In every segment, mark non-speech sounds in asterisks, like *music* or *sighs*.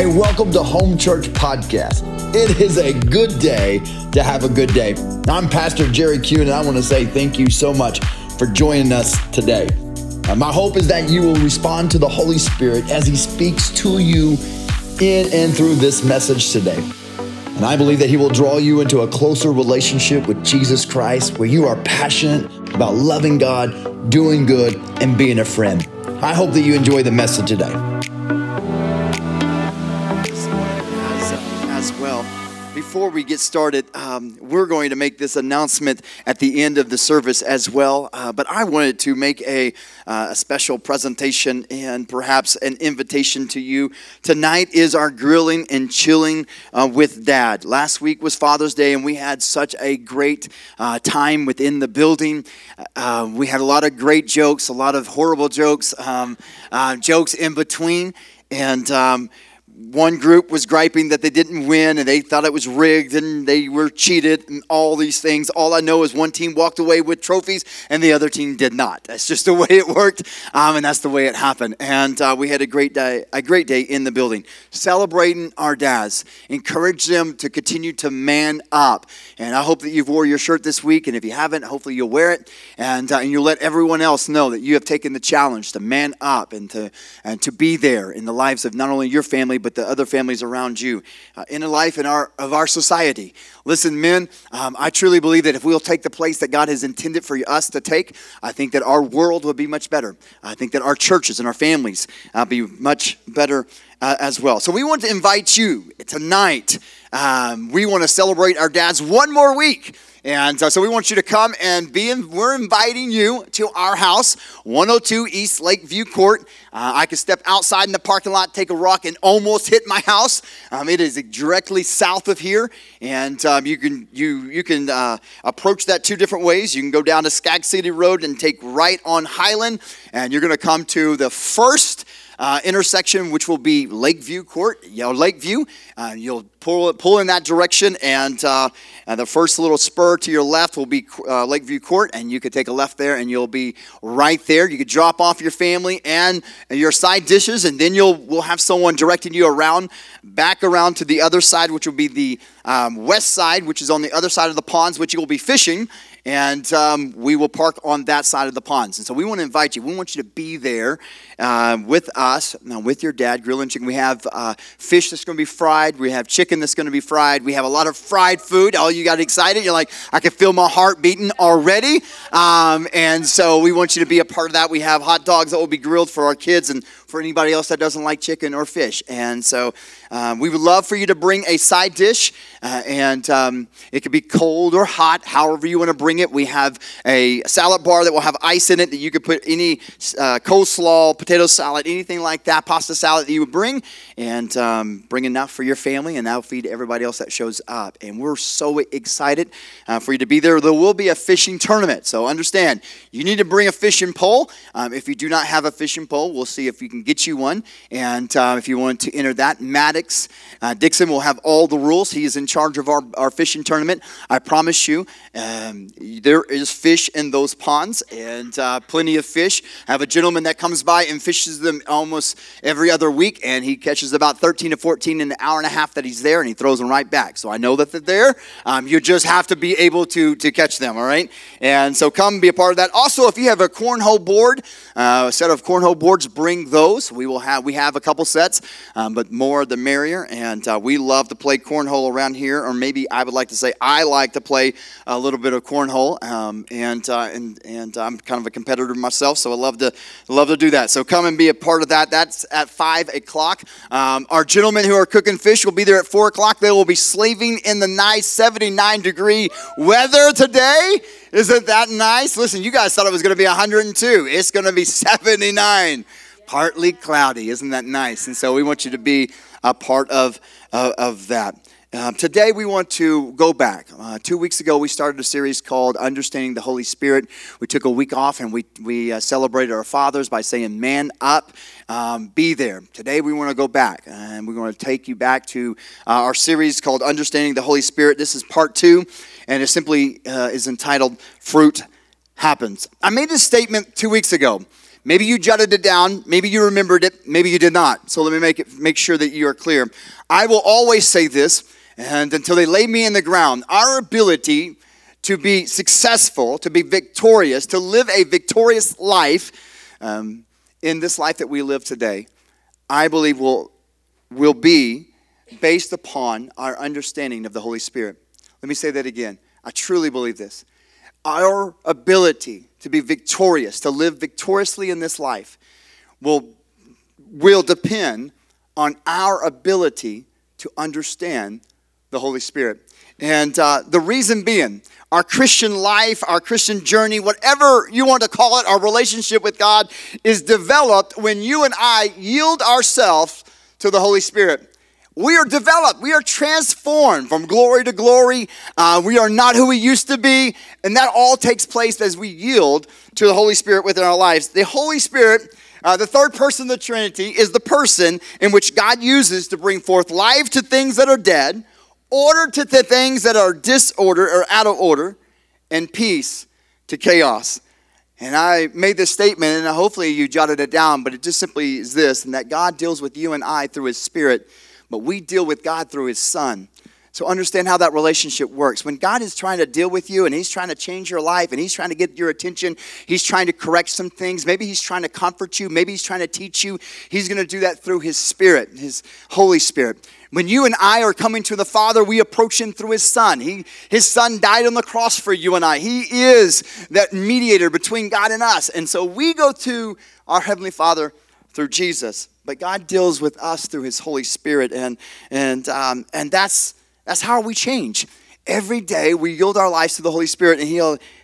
Hey, welcome to Home Church Podcast. It is a good day to have a good day. I'm Pastor Jerry Kuhn, and I want to say thank you so much for joining us today. Uh, my hope is that you will respond to the Holy Spirit as He speaks to you in and through this message today. And I believe that He will draw you into a closer relationship with Jesus Christ where you are passionate about loving God, doing good, and being a friend. I hope that you enjoy the message today. Before we get started, um, we're going to make this announcement at the end of the service as well. Uh, but I wanted to make a, uh, a special presentation and perhaps an invitation to you. Tonight is our grilling and chilling uh, with Dad. Last week was Father's Day, and we had such a great uh, time within the building. Uh, we had a lot of great jokes, a lot of horrible jokes, um, uh, jokes in between. And um, one group was griping that they didn't win and they thought it was rigged and they were cheated and all these things. All I know is one team walked away with trophies and the other team did not. That's just the *laughs* way it worked, um, and that's the way it happened. And uh, we had a great day, a great day in the building, celebrating our dads. Encourage them to continue to man up. And I hope that you've wore your shirt this week, and if you haven't, hopefully you'll wear it, and, uh, and you'll let everyone else know that you have taken the challenge to man up and to and to be there in the lives of not only your family but the other families around you uh, in the life in our, of our society. Listen, men, um, I truly believe that if we'll take the place that God has intended for us to take, I think that our world will be much better. I think that our churches and our families uh, be much better uh, as well. So we want to invite you tonight. Um, we want to celebrate our dads one more week. And uh, so we want you to come and be in, we're inviting you to our house, 102 East Lakeview Court. Uh, I could step outside in the parking lot, take a rock, and almost hit my house. Um, it is directly south of here, and um, you can you you can uh, approach that two different ways. You can go down to Skag City Road and take right on Highland, and you're going to come to the first uh, intersection, which will be Lakeview Court, you know, Lakeview. Uh, you'll pull, pull in that direction, and, uh, and the first little spur to your left will be uh, Lakeview Court, and you could take a left there, and you'll be right there. You could drop off your family and your side dishes, and then you'll we'll have someone directing you around, back around to the other side, which will be the um, west side, which is on the other side of the ponds, which you will be fishing and um, we will park on that side of the ponds. And so we want to invite you. We want you to be there uh, with us, uh, with your dad, grilling chicken. We have uh, fish that's going to be fried. We have chicken that's going to be fried. We have a lot of fried food. All you got excited. You're like, I can feel my heart beating already. Um, and so we want you to be a part of that. We have hot dogs that will be grilled for our kids and for anybody else that doesn't like chicken or fish. And so um, we would love for you to bring a side dish, uh, and um, it could be cold or hot, however you want to bring it. We have a salad bar that will have ice in it that you could put any uh, coleslaw, potato salad, anything like that, pasta salad that you would bring, and um, bring enough for your family, and that'll feed everybody else that shows up. And we're so excited uh, for you to be there. There will be a fishing tournament, so understand you need to bring a fishing pole. Um, if you do not have a fishing pole, we'll see if you can get you one. And uh, if you want to enter that, Maddox uh, Dixon will have all the rules. He is in charge of our, our fishing tournament. I promise you, um, there is fish in those ponds and uh, plenty of fish. I have a gentleman that comes by and fishes them almost every other week, and he catches about 13 to 14 in an hour and a half that he's there, and he throws them right back. So I know that they're there. Um, you just have to be able to, to catch them, all right? And so come be a part of that. Also, if you have a cornhole board, uh, a set of cornhole boards, bring those. We will have we have a couple sets, um, but more the merrier. And uh, we love to play cornhole around here, or maybe I would like to say I like to play a little bit of cornhole. Um, and uh, and and I'm kind of a competitor myself, so I love to love to do that. So come and be a part of that. That's at five o'clock. Um, our gentlemen who are cooking fish will be there at four o'clock. They will be slaving in the nice 79 degree weather today. Isn't that nice? Listen, you guys thought it was going to be 102. It's going to be 79. Partly cloudy. Isn't that nice? And so we want you to be a part of, uh, of that. Um, today, we want to go back. Uh, two weeks ago, we started a series called Understanding the Holy Spirit. We took a week off and we, we uh, celebrated our fathers by saying, Man up, um, be there. Today, we want to go back and we're going to take you back to uh, our series called Understanding the Holy Spirit. This is part two, and it simply uh, is entitled Fruit Happens. I made this statement two weeks ago Maybe you jotted it down, maybe you remembered it, maybe you did not. So let me make it make sure that you are clear. I will always say this, and until they lay me in the ground, our ability to be successful, to be victorious, to live a victorious life um, in this life that we live today, I believe will, will be based upon our understanding of the Holy Spirit. Let me say that again. I truly believe this. Our ability to be victorious, to live victoriously in this life, will, will depend on our ability to understand the Holy Spirit. And uh, the reason being, our Christian life, our Christian journey, whatever you want to call it, our relationship with God is developed when you and I yield ourselves to the Holy Spirit. We are developed. We are transformed from glory to glory. Uh, we are not who we used to be. And that all takes place as we yield to the Holy Spirit within our lives. The Holy Spirit, uh, the third person of the Trinity, is the person in which God uses to bring forth life to things that are dead order to the things that are disorder or out of order, and peace to chaos. And I made this statement, and hopefully you jotted it down, but it just simply is this and that God deals with you and I through His Spirit, but we deal with God through His Son. So understand how that relationship works. When God is trying to deal with you and He's trying to change your life and He's trying to get your attention, He's trying to correct some things. Maybe He's trying to comfort you. Maybe He's trying to teach you. He's going to do that through His Spirit, His Holy Spirit. When you and I are coming to the Father, we approach Him through His Son. He, his Son died on the cross for you and I. He is that mediator between God and us. And so we go to our Heavenly Father through Jesus. But God deals with us through His Holy Spirit. And, and, um, and that's that's how we change. Every day we yield our lives to the Holy Spirit and He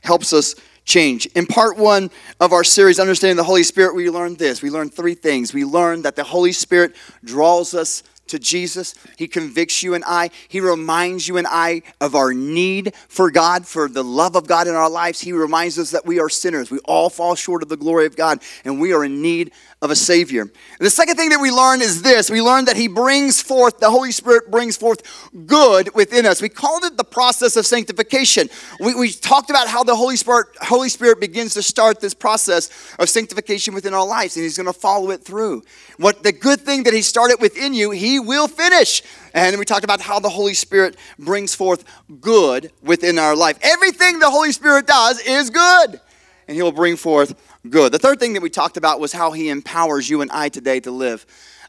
helps us change. In part one of our series, Understanding the Holy Spirit, we learned this. We learned three things. We learned that the Holy Spirit draws us to Jesus. He convicts you and I. He reminds you and I of our need for God, for the love of God in our lives. He reminds us that we are sinners. We all fall short of the glory of God, and we are in need of a Savior. And the second thing that we learn is this we learn that He brings forth, the Holy Spirit brings forth good within us. We called it the process of sanctification. We, we talked about how the Holy Spirit, Holy Spirit begins to start this process of sanctification within our lives, and He's going to follow it through. What the good thing that He started within you, He will finish. And we talked about how the Holy Spirit brings forth good within our life. Everything the Holy Spirit does is good, and He'll bring forth good. The third thing that we talked about was how He empowers you and I today to live.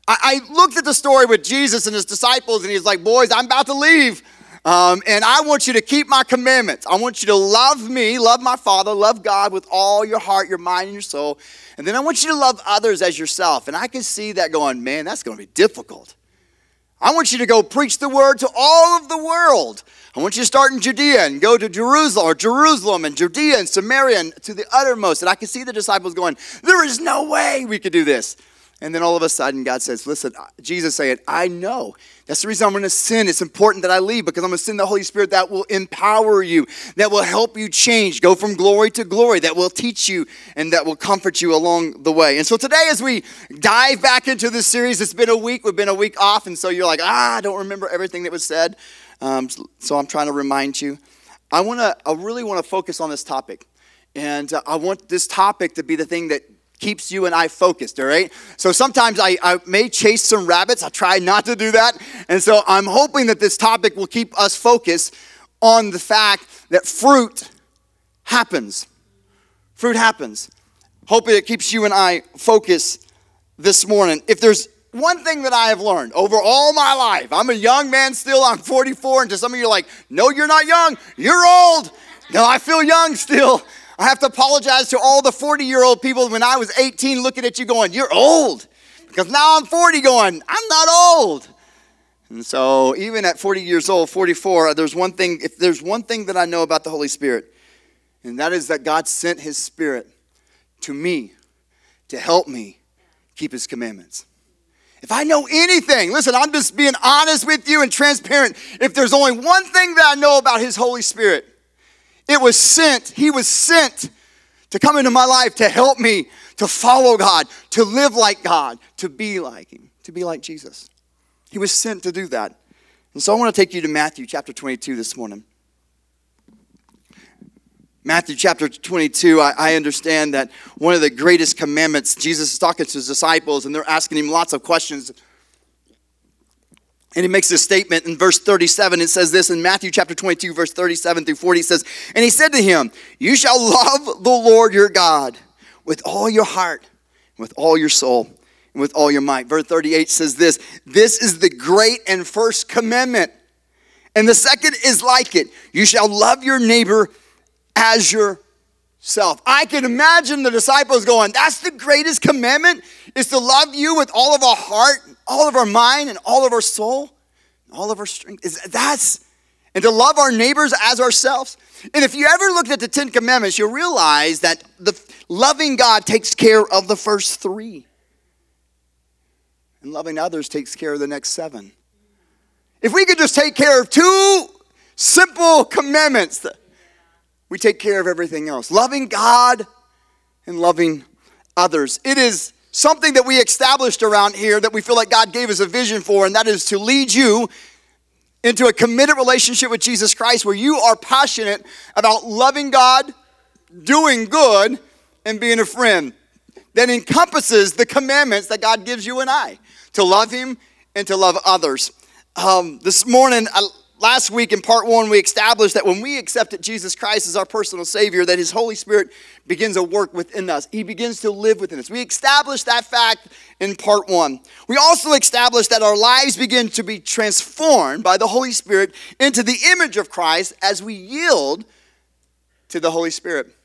I, I looked at the story with Jesus and His disciples, and He's like, Boys, I'm about to leave. Um, and I want you to keep my commandments. I want you to love me, love my Father, love God with all your heart, your mind, and your soul. And then I want you to love others as yourself. And I can see that going, man, that's going to be difficult. I want you to go preach the word to all of the world. I want you to start in Judea and go to Jerusalem or Jerusalem and Judea and Samaria and to the uttermost. And I can see the disciples going, There is no way we could do this. And then all of a sudden, God says, Listen, Jesus saying, I know. That's the reason I'm going to send. It's important that I leave because I'm going to send the Holy Spirit that will empower you, that will help you change, go from glory to glory, that will teach you and that will comfort you along the way. And so today, as we dive back into this series, it's been a week. We've been a week off. And so you're like, ah, I don't remember everything that was said. Um, so I'm trying to remind you. I want to, I really want to focus on this topic. And uh, I want this topic to be the thing that keeps you and I focused, all right? So sometimes I, I may chase some rabbits. I try not to do that. And so I'm hoping that this topic will keep us focused on the fact that fruit happens. Fruit happens. Hoping it keeps you and I focused this morning. If there's one thing that I have learned over all my life, I'm a young man still, I'm 44, and to some of you are like, no, you're not young, you're old. No, I feel young still. I have to apologize to all the 40 year old people when I was 18 looking at you going, You're old. Because now I'm 40 going, I'm not old. And so, even at 40 years old, 44, there's one thing, if there's one thing that I know about the Holy Spirit, and that is that God sent His Spirit to me to help me keep His commandments. If I know anything, listen, I'm just being honest with you and transparent. If there's only one thing that I know about His Holy Spirit, it was sent, He was sent to come into my life to help me to follow God, to live like God, to be like Him, to be like Jesus. He was sent to do that. And so I want to take you to Matthew chapter 22 this morning. Matthew chapter 22, I, I, understand that one of the greatest commandments, Jesus is talking to his disciples, and they're asking him lots of questions. And he makes this statement in verse 37. It says this in Matthew chapter 22, verse 37 through 40. It says, And he said to him, You shall love the Lord your God with all your heart, with all your soul, and with all your might. Verse 38 says this This is the great and first commandment. And the second is like it you shall love your neighbor as yourself. I can imagine the disciples going, That's the greatest commandment, is to love you with all of our heart, all of our mind, and all of our soul, all of our strength. Is that's and to love our neighbors as ourselves. And if you ever looked at the Ten Commandments, you'll realize that the loving God takes care of the first three. And loving others takes care of the next seven. If we could just take care of two simple commandments, we take care of everything else. Loving God and loving others. It is something that we established around here that we feel like God gave us a vision for, and that is to lead you into a committed relationship with Jesus Christ where you are passionate about loving God, doing good, and being a friend that encompasses the commandments that God gives you and I to love Him and to love others. Um, this morning, I, last week in part one, we established that when we accepted Jesus Christ as our personal Savior, that His Holy Spirit begins to work within us. He begins to live within us. We established that fact in part one. We also established that our lives begin to be transformed by the Holy Spirit into the image of Christ as we yield to the Holy Spirit.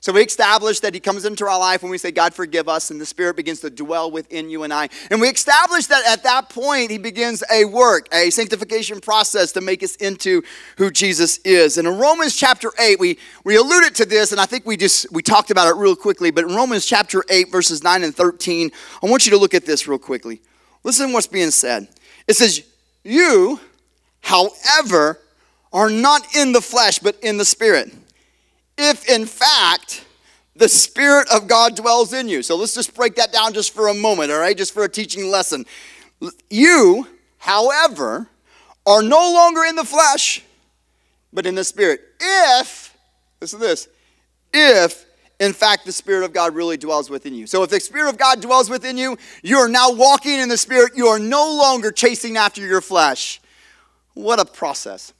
So we establish that He comes into our life when we say, God, forgive us, and the Spirit begins to dwell within you and I. And we establish that at that point, He begins a work, a sanctification process to make us into who Jesus is. And in Romans chapter 8, we, we alluded to this, and I think we just we talked about it real quickly, but in Romans chapter 8, verses 9 and 13, I want you to look at this real quickly. Listen to what's being said. It says, You, however, are not in the flesh, but in the Spirit if in fact the Spirit of God dwells in you. So let's just break that down just for a moment, all right? Just for a teaching lesson. You, however, are no longer in the flesh, but in the Spirit. If, listen to this, if in fact the Spirit of God really dwells within you. So if the Spirit of God dwells within you, you are now walking in the Spirit. You are no longer chasing after your flesh. What a process.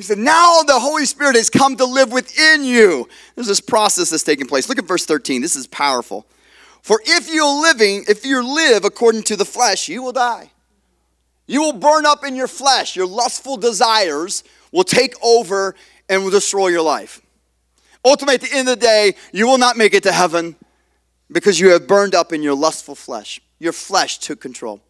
He said, Now the Holy Spirit has come to live within you. There's this process that's taking place. Look at verse 13. This is powerful. For if you're living, if you live according to the flesh, you will die. You will burn up in your flesh. Your lustful desires will take over and will destroy your life. Ultimately, at the end of the day, you will not make it to heaven because you have burned up in your lustful flesh. Your flesh took control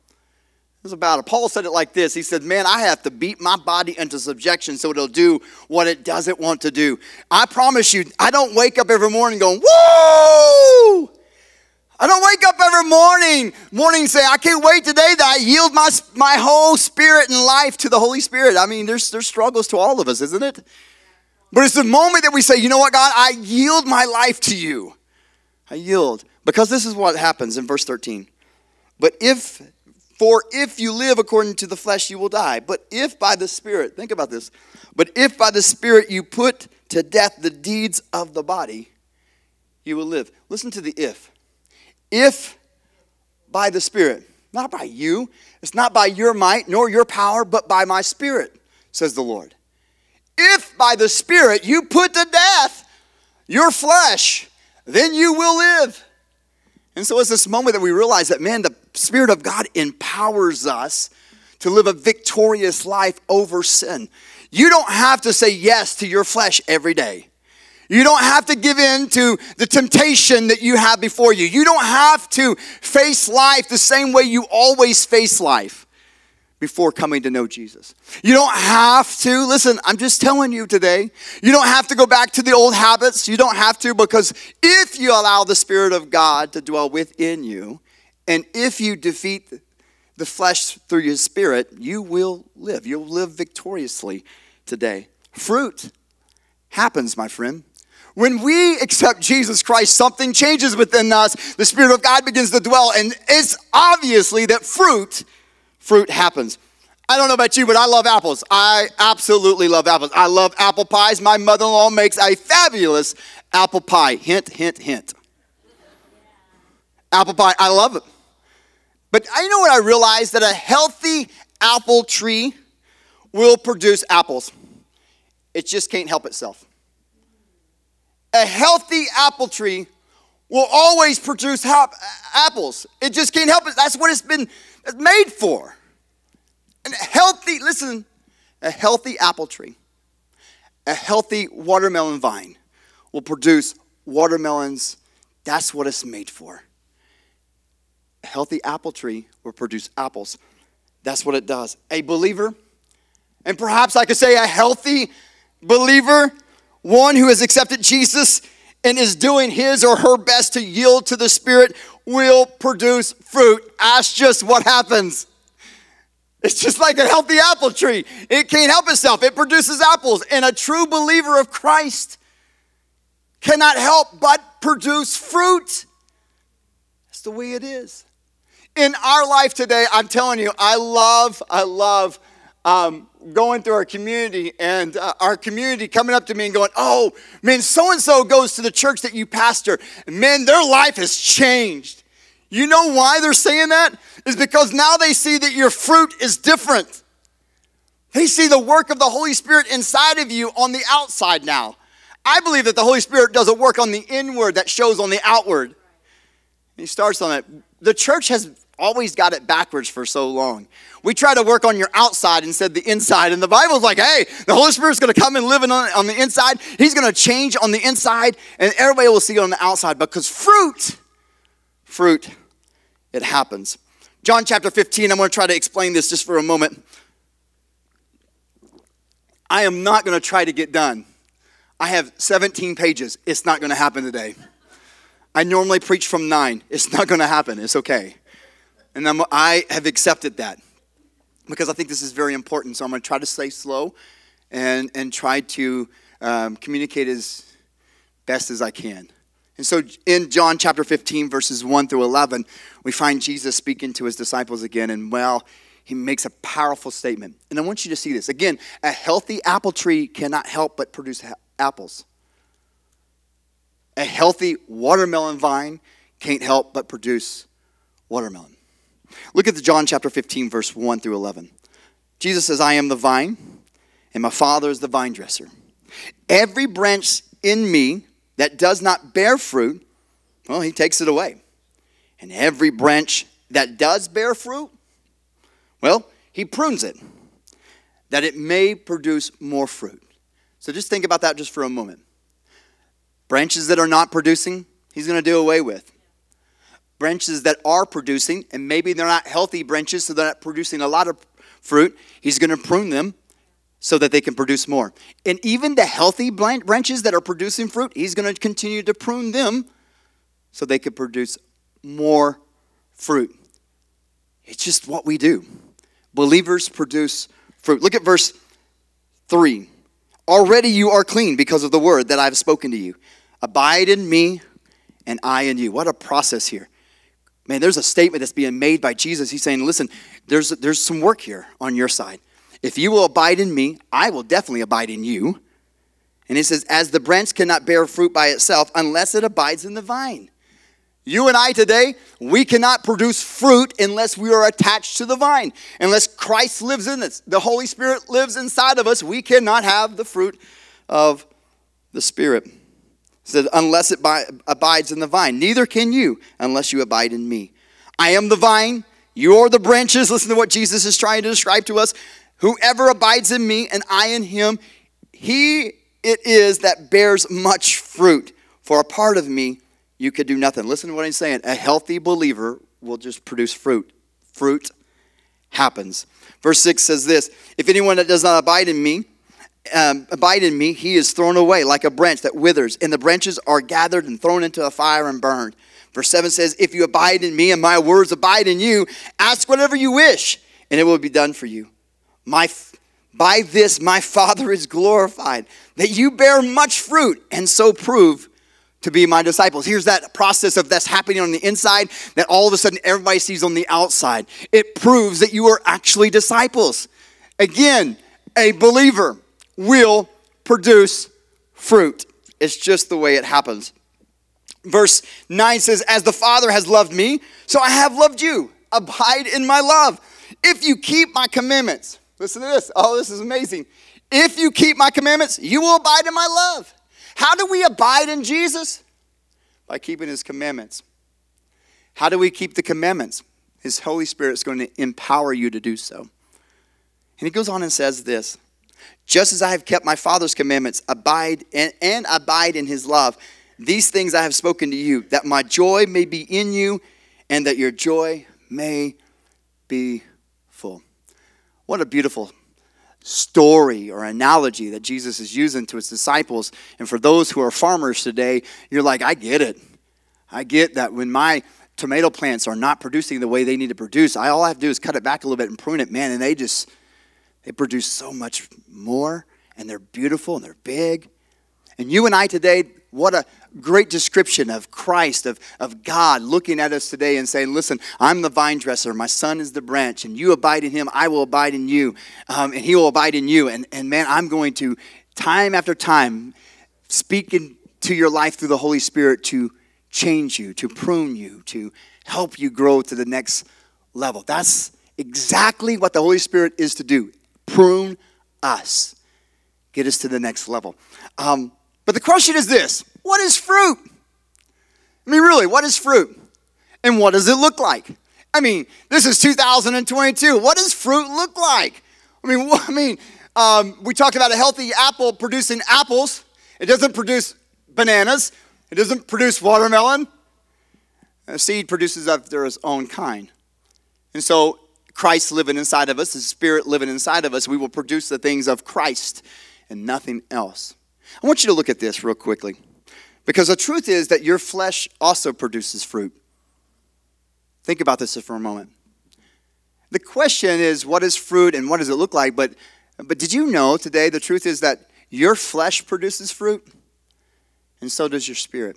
was about it. Paul said it like this He said, Man, I have to beat my body into subjection so it'll do what it doesn't want to do. I promise you, I don't wake up every morning going, Woo! I don't wake up every morning, morning say, I can't wait today that I yield my, my whole spirit and life to the Holy Spirit. I mean, there's, there's struggles to all of us, isn't it? But it's the moment that we say, you know what, God, I yield my life to you. I yield. Because this is what happens in verse 13. But if for if you live according to the flesh, you will die. But if by the Spirit, think about this, but if by the Spirit you put to death the deeds of the body, you will live. Listen to the if. If by the Spirit, not by you, it's not by your might nor your power, but by my Spirit, says the Lord. If by the Spirit you put to death your flesh, then you will live. And so it's this moment that we realize that, man, the Spirit of God empowers us to live a victorious life over sin. You don't have to say yes to your flesh every day. You don't have to give in to the temptation that you have before you. You don't have to face life the same way you always face life before coming to know Jesus. You don't have to, listen, I'm just telling you today, you don't have to go back to the old habits. You don't have to because if you allow the Spirit of God to dwell within you, and if you defeat the flesh through your spirit, you will live. You'll live victoriously today. Fruit happens, my friend. When we accept Jesus Christ, something changes within us. The Spirit of God begins to dwell, and it's obviously that fruit fruit happens. I don't know about you, but I love apples. I absolutely love apples. I love apple pies. My mother in law makes a fabulous apple pie. Hint, hint, hint. Apple pie, I love it. But I know what I realized that a healthy apple tree will produce apples. It just can't help itself. A healthy apple tree will always produce apples. It just can't help it. That's what it's been made for. And healthy, listen, a healthy apple tree, a healthy watermelon vine will produce watermelons. That's what it's made for. A healthy apple tree will produce apples. That's what it does. A believer, and perhaps I could say a healthy believer, one who has accepted Jesus and is doing his or her best to yield to the Spirit, will produce fruit. Ask just what happens. It's just like a healthy apple tree. It can't help itself, it produces apples. And a true believer of Christ cannot help but produce fruit. That's the way it is. In our life today, I'm telling you, I love, I love um, going through our community and uh, our community coming up to me and going, Oh, man, so and so goes to the church that you pastor. Man, their life has changed. You know why they're saying that? Is because now they see that your fruit is different. They see the work of the Holy Spirit inside of you on the outside now. I believe that the Holy Spirit does a work on the inward that shows on the outward. He starts on it. The church has always got it backwards for so long. We try to work on your outside instead of the inside. And the Bible's like, hey, the Holy Spirit's going to come and live on, on the inside. He's going to change on the inside, and everybody will see it on the outside because fruit, fruit it happens. John chapter 15, I'm going to try to explain this just for a moment. I am not going to try to get done. I have 17 pages. It's not going to happen today. I normally preach from nine. It's not going to happen. It's okay. And I'm, i have accepted that because I think this is very important. So I'm going to try to stay slow and, and try to um, communicate as best as I can. And so in John chapter 15, verses 1 through 11, we find Jesus speaking to his disciples again. And well, he makes a powerful statement. And I want you to see this. Again, a healthy apple tree cannot help but produce ha- apples. A healthy watermelon vine can't help but produce watermelon. Look at the John chapter 15, verse 1 through 11. Jesus says, I am the vine, and my Father is the vine dresser. Every branch in me that does not bear fruit, well, he takes it away. And every branch that does bear fruit, well, he prunes it that it may produce more fruit. So just think about that just for a moment. Branches that are not producing, he's going to do away with. Branches that are producing, and maybe they're not healthy branches, so they're not producing a lot of fruit, he's going to prune them so that they can produce more. And even the healthy branches that are producing fruit, he's going to continue to prune them so they can produce more fruit. It's just what we do. Believers produce fruit. Look at verse 3. Already you are clean because of the word that I've spoken to you. Abide in me and I in you. What a process here. Man, there's a statement that's being made by Jesus. He's saying, listen, there's, there's some work here on your side. If you will abide in me, I will definitely abide in you. And he says, As the branch cannot bear fruit by itself unless it abides in the vine. You and I today, we cannot produce fruit unless we are attached to the vine. Unless Christ lives in us, the Holy Spirit lives inside of us, we cannot have the fruit of the Spirit. It said, unless it abides in the vine. Neither can you unless you abide in me. I am the vine, you are the branches. Listen to what Jesus is trying to describe to us. Whoever abides in me and I in him, he it is that bears much fruit. For a part of me, you could do nothing. Listen to what I'm saying. A healthy believer will just produce fruit. Fruit happens. Verse 6 says this If anyone that does not abide in me, um, abide in me, he is thrown away like a branch that withers, and the branches are gathered and thrown into a fire and burned. Verse 7 says, If you abide in me and my words abide in you, ask whatever you wish, and it will be done for you. My, by this my Father is glorified, that you bear much fruit and so prove to be my disciples. Here's that process of that's happening on the inside that all of a sudden everybody sees on the outside. It proves that you are actually disciples. Again, a believer will produce fruit. It's just the way it happens. Verse 9 says, As the Father has loved me, so I have loved you. Abide in my love. If you keep my commandments, listen to this. Oh, this is amazing. If you keep my commandments, you will abide in my love. How do we abide in Jesus? By keeping his commandments. How do we keep the commandments? His Holy Spirit is going to empower you to do so. And he goes on and says this Just as I have kept my Father's commandments, abide and, and abide in his love, these things I have spoken to you, that my joy may be in you and that your joy may be. What a beautiful story or analogy that Jesus is using to his disciples. And for those who are farmers today, you're like, I get it. I get that when my tomato plants are not producing the way they need to produce, I all I have to do is cut it back a little bit and prune it, man, and they just they produce so much more and they're beautiful and they're big. And you and I today, what a great description of Christ, of, of God looking at us today and saying, Listen, I'm the vine dresser, my son is the branch, and you abide in him, I will abide in you, um, and he will abide in you. And, and man, I'm going to, time after time, speak into your life through the Holy Spirit to change you, to prune you, to help you grow to the next level. That's exactly what the Holy Spirit is to do prune us, get us to the next level. Um, but the question is this what is fruit? I mean, really, what is fruit? And what does it look like? I mean, this is 2022. What does fruit look like? I mean, *laughs* what, I mean, um, we talked about a healthy apple producing apples. It doesn't produce bananas. It doesn't produce watermelon. A seed produces after its own kind. And so, Christ living inside of us, the Spirit living inside of us, we will produce the things of Christ and nothing else. I want you to look at this real quickly. Because the truth is that your flesh also produces fruit. Think about this for a moment. The question is, what is fruit and what does it look like? But, but did you know today the truth is that your flesh produces fruit? And so does your spirit.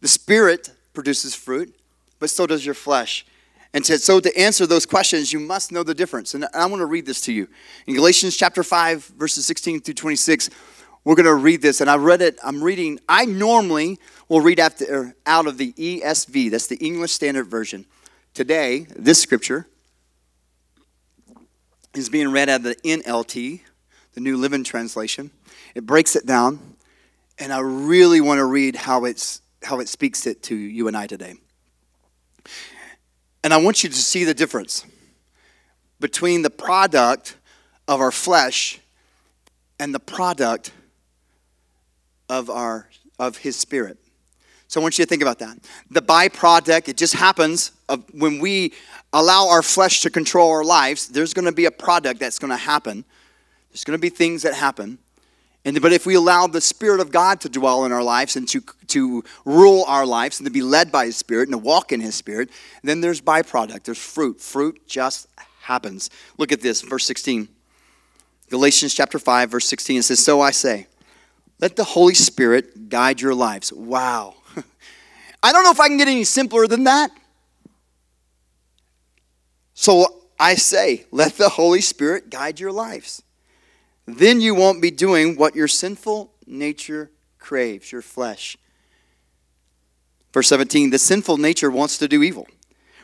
The spirit produces fruit, but so does your flesh. And to, so to answer those questions, you must know the difference. And I want to read this to you. In Galatians chapter 5, verses 16 through 26, we're going to read this, and I read it. I'm reading. I normally will read after, er, out of the ESV. That's the English Standard Version. Today, this scripture is being read out of the NLT, the New Living Translation. It breaks it down, and I really want to read how it's how it speaks it to you and I today. And I want you to see the difference between the product of our flesh and the product of our of his spirit. So I want you to think about that. The byproduct, it just happens of when we allow our flesh to control our lives, there's going to be a product that's going to happen. There's going to be things that happen. And, but if we allow the Spirit of God to dwell in our lives and to, to rule our lives and to be led by His Spirit and to walk in His Spirit, then there's byproduct, there's fruit. Fruit just happens. Look at this, verse 16. Galatians chapter 5, verse 16, it says, So I say, let the Holy Spirit guide your lives. Wow. *laughs* I don't know if I can get any simpler than that. So I say, let the Holy Spirit guide your lives. Then you won't be doing what your sinful nature craves, your flesh. Verse 17 the sinful nature wants to do evil,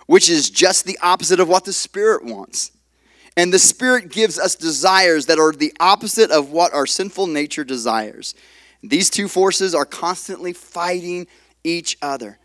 which is just the opposite of what the Spirit wants. And the Spirit gives us desires that are the opposite of what our sinful nature desires. These two forces are constantly fighting each other.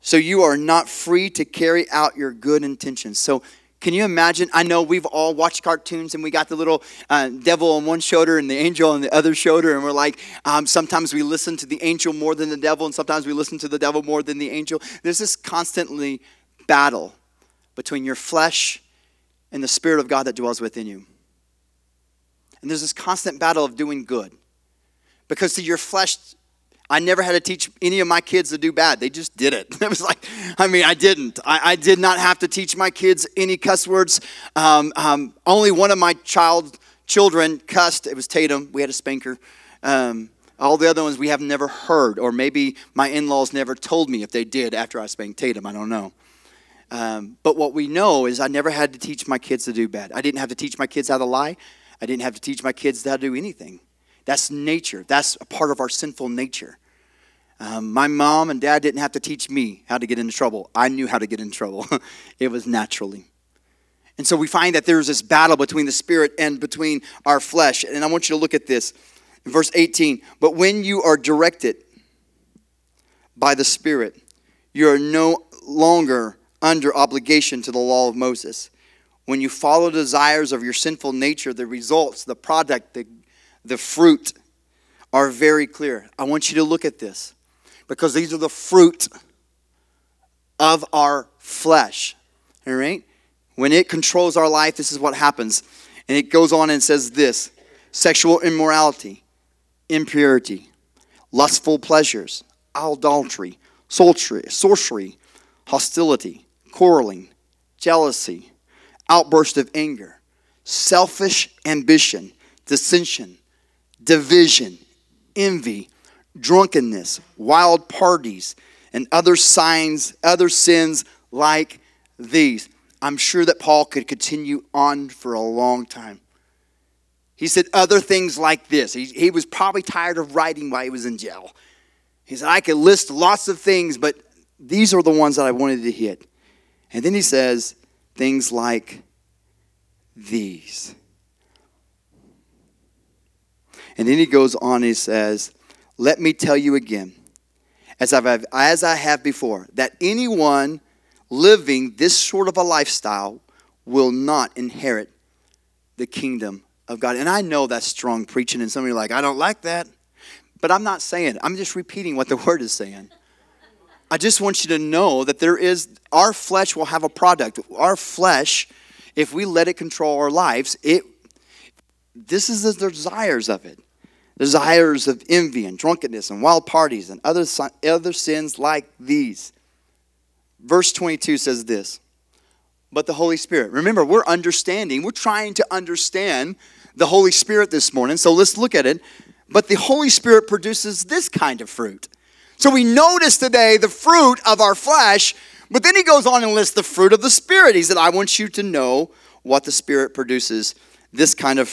So you are not free to carry out your good intentions. So, can you imagine? I know we've all watched cartoons and we got the little uh, devil on one shoulder and the angel on the other shoulder, and we're like, um, sometimes we listen to the angel more than the devil, and sometimes we listen to the devil more than the angel. There's this constantly battle between your flesh and the Spirit of God that dwells within you. And there's this constant battle of doing good. Because to your flesh, I never had to teach any of my kids to do bad. They just did it. *laughs* It was like, I mean, I didn't. I, I did not have to teach my kids any cuss words. Um, um, only one of my child children cussed. It was Tatum. We had a spanker. Um, all the other ones we have never heard, or maybe my in laws never told me if they did after I spanked Tatum. I don't know. Um, but what we know is I never had to teach my kids to do bad. I didn't have to teach my kids how to lie. I didn't have to teach my kids how to do anything. That's nature. That's a part of our sinful nature. Um, my mom and dad didn't have to teach me how to get into trouble. I knew how to get in trouble. *laughs* it was naturally. And so we find that there's this battle between the spirit and between our flesh. And I want you to look at this in verse 18. But when you are directed by the spirit, you are no longer under obligation to the law of Moses. When you follow desires of your sinful nature, the results, the product, the, the fruit are very clear. I want you to look at this because these are the fruit of our flesh. All right? When it controls our life, this is what happens. And it goes on and says this sexual immorality, impurity, lustful pleasures, idolatry, sorcery, hostility, quarreling, jealousy, outburst of anger, selfish ambition, dissension, division, envy, drunkenness, wild parties, and other signs, other sins like these. I'm sure that Paul could continue on for a long time. He said other things like this. He, he was probably tired of writing while he was in jail. He said, I could list lots of things, but these are the ones that I wanted to hit. And then he says things like these. And then he goes on and he says, Let me tell you again, as, I've, as I have before, that anyone living this sort of a lifestyle will not inherit the kingdom of God. And I know that's strong preaching, and some of you are like, I don't like that. But I'm not saying it. I'm just repeating what the *laughs* word is saying. I just want you to know that there is, our flesh will have a product. Our flesh, if we let it control our lives, it, this is the desires of it. Desires of envy and drunkenness and wild parties and other, other sins like these. Verse 22 says this, but the Holy Spirit. Remember, we're understanding, we're trying to understand the Holy Spirit this morning. So let's look at it. But the Holy Spirit produces this kind of fruit. So we notice today the fruit of our flesh, but then he goes on and lists the fruit of the Spirit. He said, I want you to know what the Spirit produces this kind of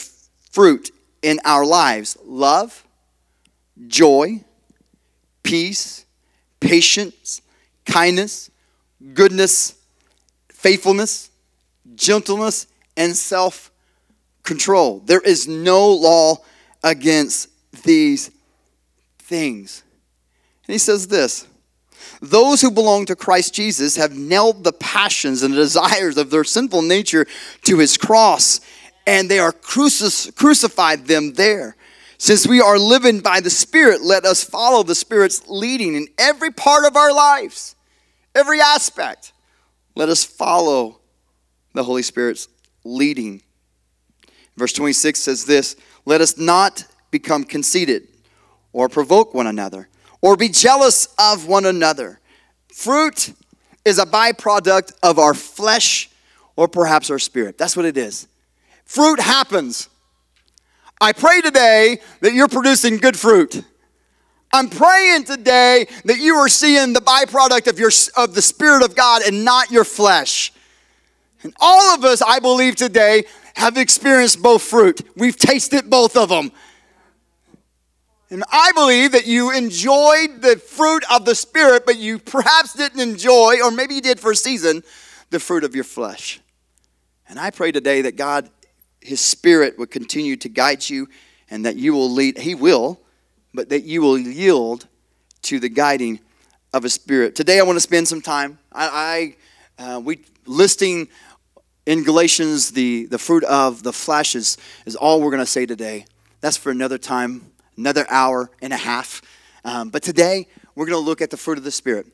fruit in our lives love, joy, peace, patience, kindness, goodness, faithfulness, gentleness, and self control. There is no law against these things. And he says this Those who belong to Christ Jesus have nailed the passions and the desires of their sinful nature to his cross, and they are crucified them there. Since we are living by the Spirit, let us follow the Spirit's leading in every part of our lives, every aspect. Let us follow the Holy Spirit's leading. Verse 26 says this Let us not become conceited or provoke one another or be jealous of one another. Fruit is a byproduct of our flesh or perhaps our spirit. That's what it is. Fruit happens. I pray today that you're producing good fruit. I'm praying today that you are seeing the byproduct of your of the spirit of God and not your flesh. And all of us, I believe today, have experienced both fruit. We've tasted both of them. And I believe that you enjoyed the fruit of the Spirit, but you perhaps didn't enjoy, or maybe you did for a season, the fruit of your flesh. And I pray today that God, His Spirit, would continue to guide you and that you will lead, He will, but that you will yield to the guiding of a Spirit. Today I want to spend some time. I, I uh, we listing in Galatians the, the fruit of the flesh is, is all we're going to say today. That's for another time another hour and a half. Um, but today, we're going to look at the fruit of the Spirit.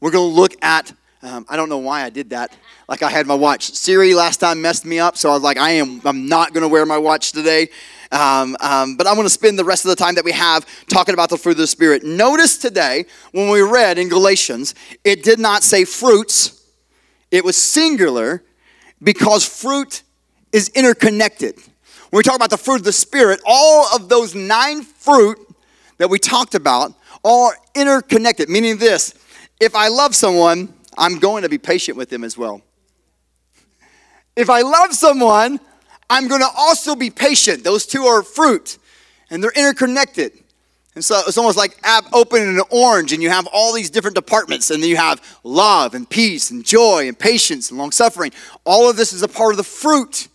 We're going to look at, um, I don't know why I did that. Like I had my watch. Siri last time messed me up, so I was like, I am, I'm not going to wear my watch today. Um, um, but I'm going to spend the rest of the time that we have talking about the fruit of the Spirit. Notice today, when we read in Galatians, it did not say fruits, it was singular because fruit is interconnected. When we talk about the fruit of the Spirit, all of those nine fruit that we talked about are interconnected, meaning this if I love someone, I'm going to be patient with them as well. If I love someone, I'm going to also be patient. Those two are fruit, and they're interconnected. And so it's almost like opening an orange, and you have all these different departments, and then you have love and peace and joy and patience and long suffering. All of this is a part of the fruit.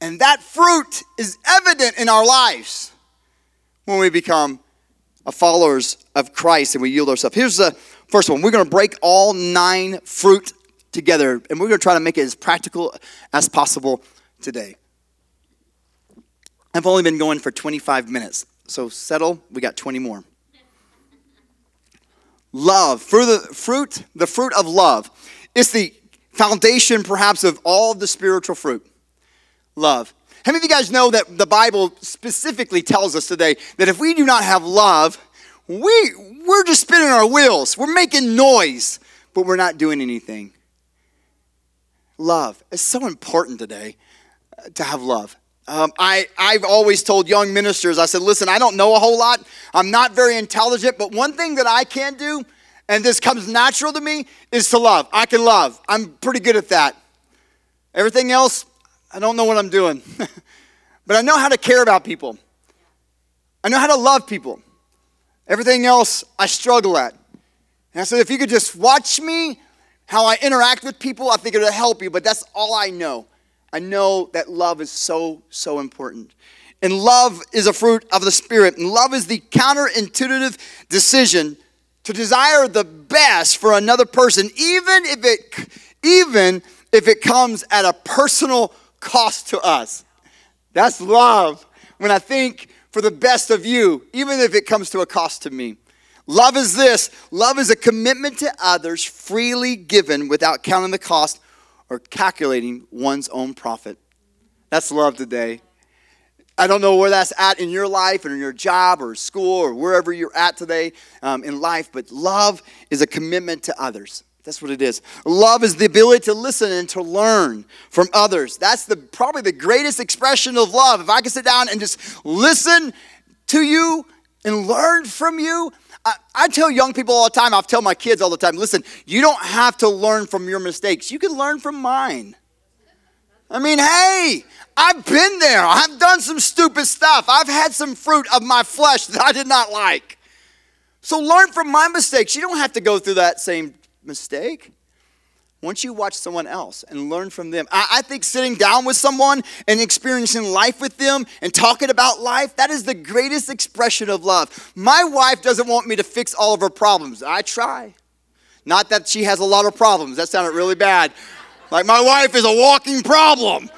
And that fruit is evident in our lives when we become followers of Christ and we yield ourselves. Here's the first one. We're going to break all nine fruit together, and we're going to try to make it as practical as possible today. I've only been going for 25 minutes. So settle, we got 20 more. Love, the fruit, the fruit of love. It's the foundation, perhaps, of all the spiritual fruit. Love. How many of you guys know that the Bible specifically tells us today that if we do not have love, we, we're just spinning our wheels. We're making noise, but we're not doing anything. Love. It's so important today uh, to have love. Um, I, I've always told young ministers, I said, listen, I don't know a whole lot. I'm not very intelligent, but one thing that I can do, and this comes natural to me, is to love. I can love. I'm pretty good at that. Everything else, I don't know what I'm doing. *laughs* but I know how to care about people. I know how to love people. Everything else, I struggle at. And I said, if you could just watch me, how I interact with people, I think it would help you, but that's all I know. I know that love is so, so important. And love is a fruit of the Spirit. And love is the counterintuitive decision to desire the best for another person, even if it, even if it comes at a personal cost to us. That's love. When I think for the best of you, even if it comes to a cost to me. Love is this love is a commitment to others freely given without counting the cost or calculating one's own profit. That's love today. I don't know where that's at in your life or in your job or school or wherever you're at today um, in life, but love is a commitment to others. That's what it is. Love is the ability to listen and to learn from others. That's the probably the greatest expression of love. If I can sit down and just listen to you and learn from you, I, I, tell young people all the time, I tell my kids all the time, listen, you don't have to learn from your mistakes. You can learn from mine. I mean, hey, I've been there. I've done some stupid stuff. I've had some fruit of my flesh that I did not like. So learn from my mistakes. You don't have to go through that same mistake. Once you watch someone else and learn from them, I, I, think sitting down with someone and experiencing life with them and talking about life, that is the greatest expression of love. My wife doesn't want me to fix all of her problems. I try. Not that she has a lot of problems, that sounded really bad. Like my wife is a walking problem.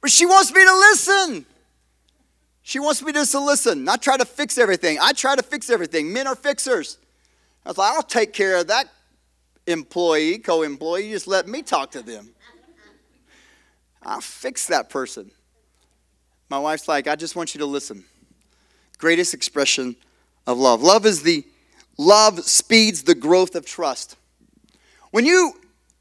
But she wants me to listen. She wants me just to listen, not try to fix everything. I try to fix everything. Men are fixers. I was like, I'll take care of that employee, co employee. You just let me talk to them. I'll fix that person. My wife's like, I just want you to listen. Greatest expression of love. Love is the love speeds the growth of trust. When you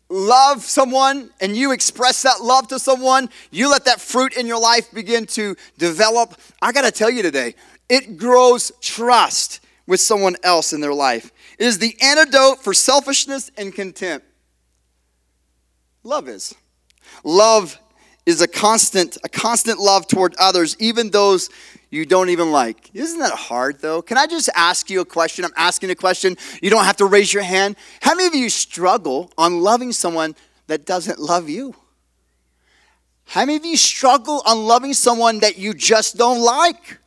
love someone and you express that love to someone, you let that fruit in your life begin to develop. I got to tell you today, it grows trust with someone else in their life. Is the antidote for selfishness and contempt. Love is. Love is a constant, a constant love toward others, even those you don't even like. Isn't that hard though? Can I just ask you a question? I'm asking a question. You don't have to raise your hand. How many of you struggle on loving someone that doesn't love you? How many of you struggle on loving someone that you just don't like?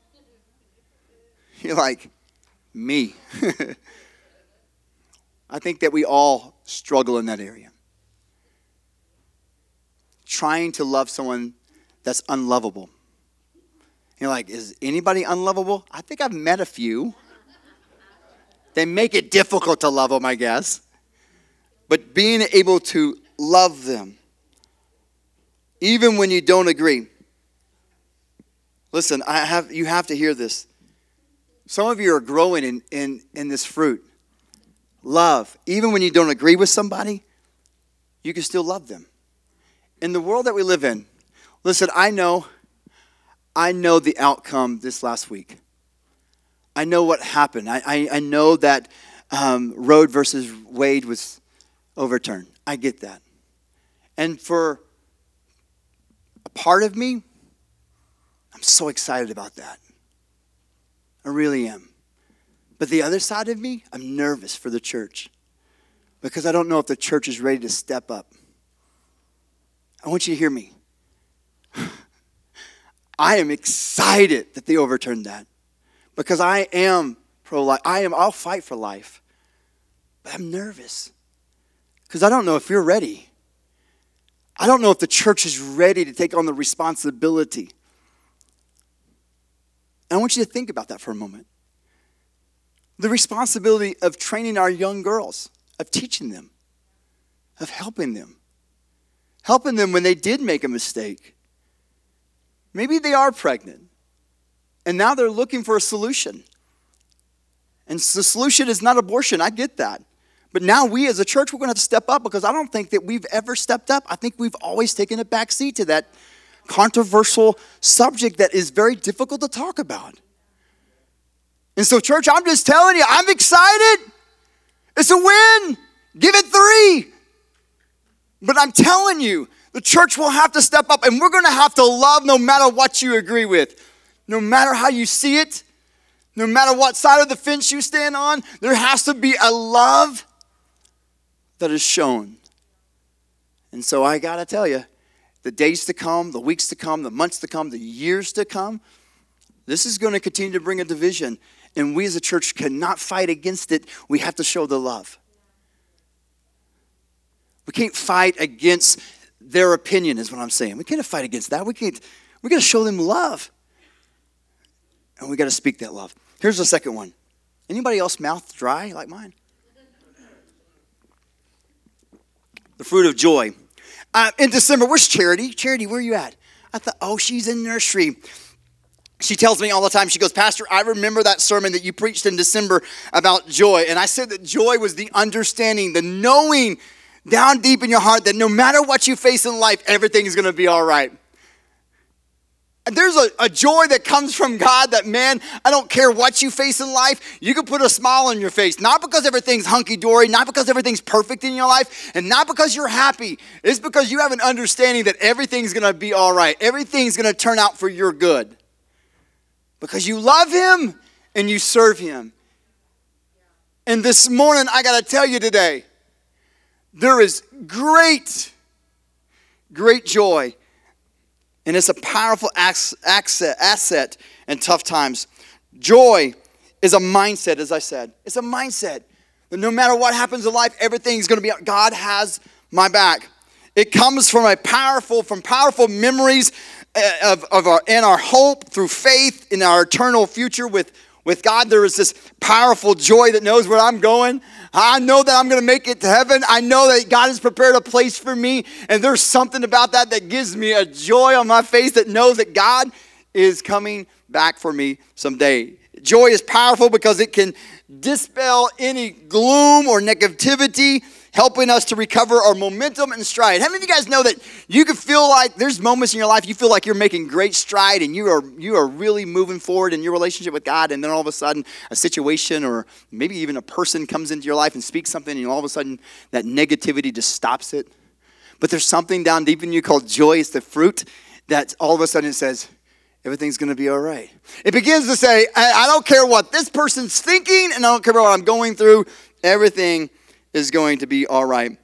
You're like, me. *laughs* I think that we all struggle in that area. Trying to love someone that's unlovable. You're like, is anybody unlovable? I think I've met a few. They make it difficult to love them, I guess. But being able to love them, even when you don't agree. Listen, I have, you have to hear this. Some of you are growing in, in, in this fruit love. Even when you don't agree with somebody, you can still love them. In the world that we live in, listen, I know, I know the outcome this last week. I know what happened. I, I, I know that um, versus Wade was overturned. I get that. And for a part of me, I'm so excited about that. I really am. But the other side of me, I'm nervous for the church because I don't know if the church is ready to step up. I want you to hear me. *sighs* I am excited that they overturned that because I am pro life. I am, I'll fight for life. But I'm nervous because I don't know if you're ready. I don't know if the church is ready to take on the responsibility. And I want you to think about that for a moment. The responsibility of training our young girls, of teaching them, of helping them, helping them when they did make a mistake. Maybe they are pregnant, and now they're looking for a solution. And the solution is not abortion. I get that. But now we as a church, we're going to have to step up because I don't think that we've ever stepped up. I think we've always taken a back seat to that controversial subject that is very difficult to talk about. And so, church, I'm just telling you, I'm excited. It's a win. Give it three. But I'm telling you, the church will have to step up and we're going to have to love no matter what you agree with, no matter how you see it, no matter what side of the fence you stand on. There has to be a love that is shown. And so I got to tell you, the days to come, the weeks to come, the months to come, the years to come, this is going to continue to bring a division. And we as a church cannot fight against it. We have to show the love. We can't fight against their opinion, is what I'm saying. We can't fight against that. We can't, we got to show them love. And we got to speak that love. Here's the second one. Anybody else mouth dry like mine? the fruit of joy. Uh, in December, where's Charity? Charity, where are you at? I thought, oh, she's in nursery. She tells me all the time, she goes, Pastor, I remember that sermon that you preached in December about joy. And I said that joy was the understanding, the knowing down deep in your heart that no matter what you face in life, everything is going to be all right. And there's a, a joy that comes from God that, man, I don't care what you face in life, you can put a smile on your face. Not because everything's hunky dory, not because everything's perfect in your life, and not because you're happy. It's because you have an understanding that everything's gonna be all right, everything's gonna turn out for your good. Because you love Him and you serve Him. And this morning, I gotta tell you today, there is great, great joy and it's a powerful asset in tough times. Joy is a mindset, as I said. It's a mindset that no matter what happens in life, everything's going to be, God has my back. It comes from a powerful, from powerful memories Uh, of, of our, and our hope through faith in our eternal future with, with God. There is this powerful joy that knows where I'm going. I know that I'm going to make it to heaven. I know that God has prepared a place for me. And there's something about that that gives me a joy on my face that knows that God is coming back for me someday. Joy is powerful because it can dispel any gloom or negativity helping us to recover our momentum and stride. How many of you guys know that you can feel like there's moments in your life you feel like you're making great stride and you are you are really moving forward in your relationship with God, and then all of a sudden a situation or maybe even a person comes into your life and speaks something, and all of a sudden that negativity just stops it. But there's something down deep in you called joy. It's the fruit that all of a sudden it says, everything's going to be all right. It begins to say, I, I, don't care what this person's thinking, and I don't care what I'm going through. Everything is going to be all right.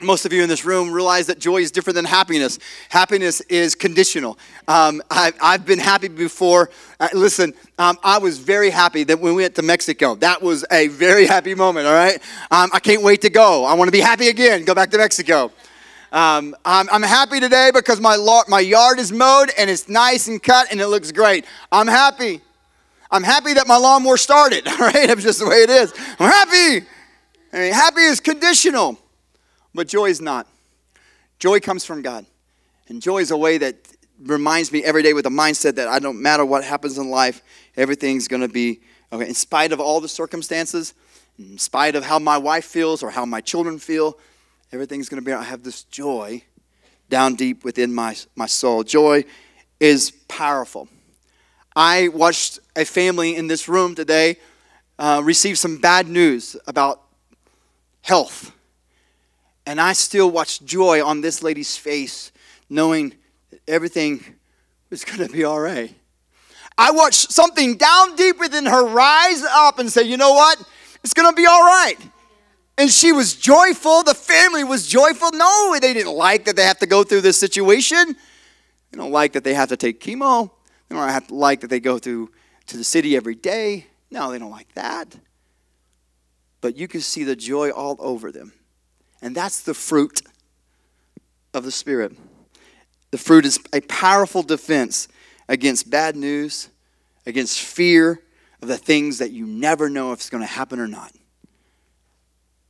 Most of you in this room realize that joy is different than happiness. Happiness is conditional. Um, I, have been happy before. Uh, listen, um, I was very happy that when we went to Mexico, that was a very happy moment, all right? Um, I can't wait to go. I want to be happy again, go back to Mexico. Um, I'm, I'm, happy today because my, my yard is mowed and it's nice and cut and it looks great. I'm happy. I'm happy that my lawnmower started, *laughs* all right? That's just the way it is. I'm happy. I mean, happy is conditional, but joy is not. Joy comes from God. And joy is a way that reminds me every day with a mindset that I don't matter what happens in life, everything's going to be okay. In spite of all the circumstances, in spite of how my wife feels or how my children feel, everything's going to be, I have this joy down deep within my, my soul. Joy is powerful. I watched a family in this room today uh, received some bad news about health. And I still watched joy on this lady's face, knowing that everything was going to be all right. I watched something down deep within her rise up and say, you know what? It's going to be all right. And she was joyful. The family was joyful. No, they didn't like that they have to go through this situation. They don't like that they have to take chemo. They don't like that they go through to the city every day. No, they don't like that. But you can see the joy all over them. And that's the fruit of the Spirit. The fruit is a powerful defense against bad news, against fear of the things that you never know if it's going to happen or not.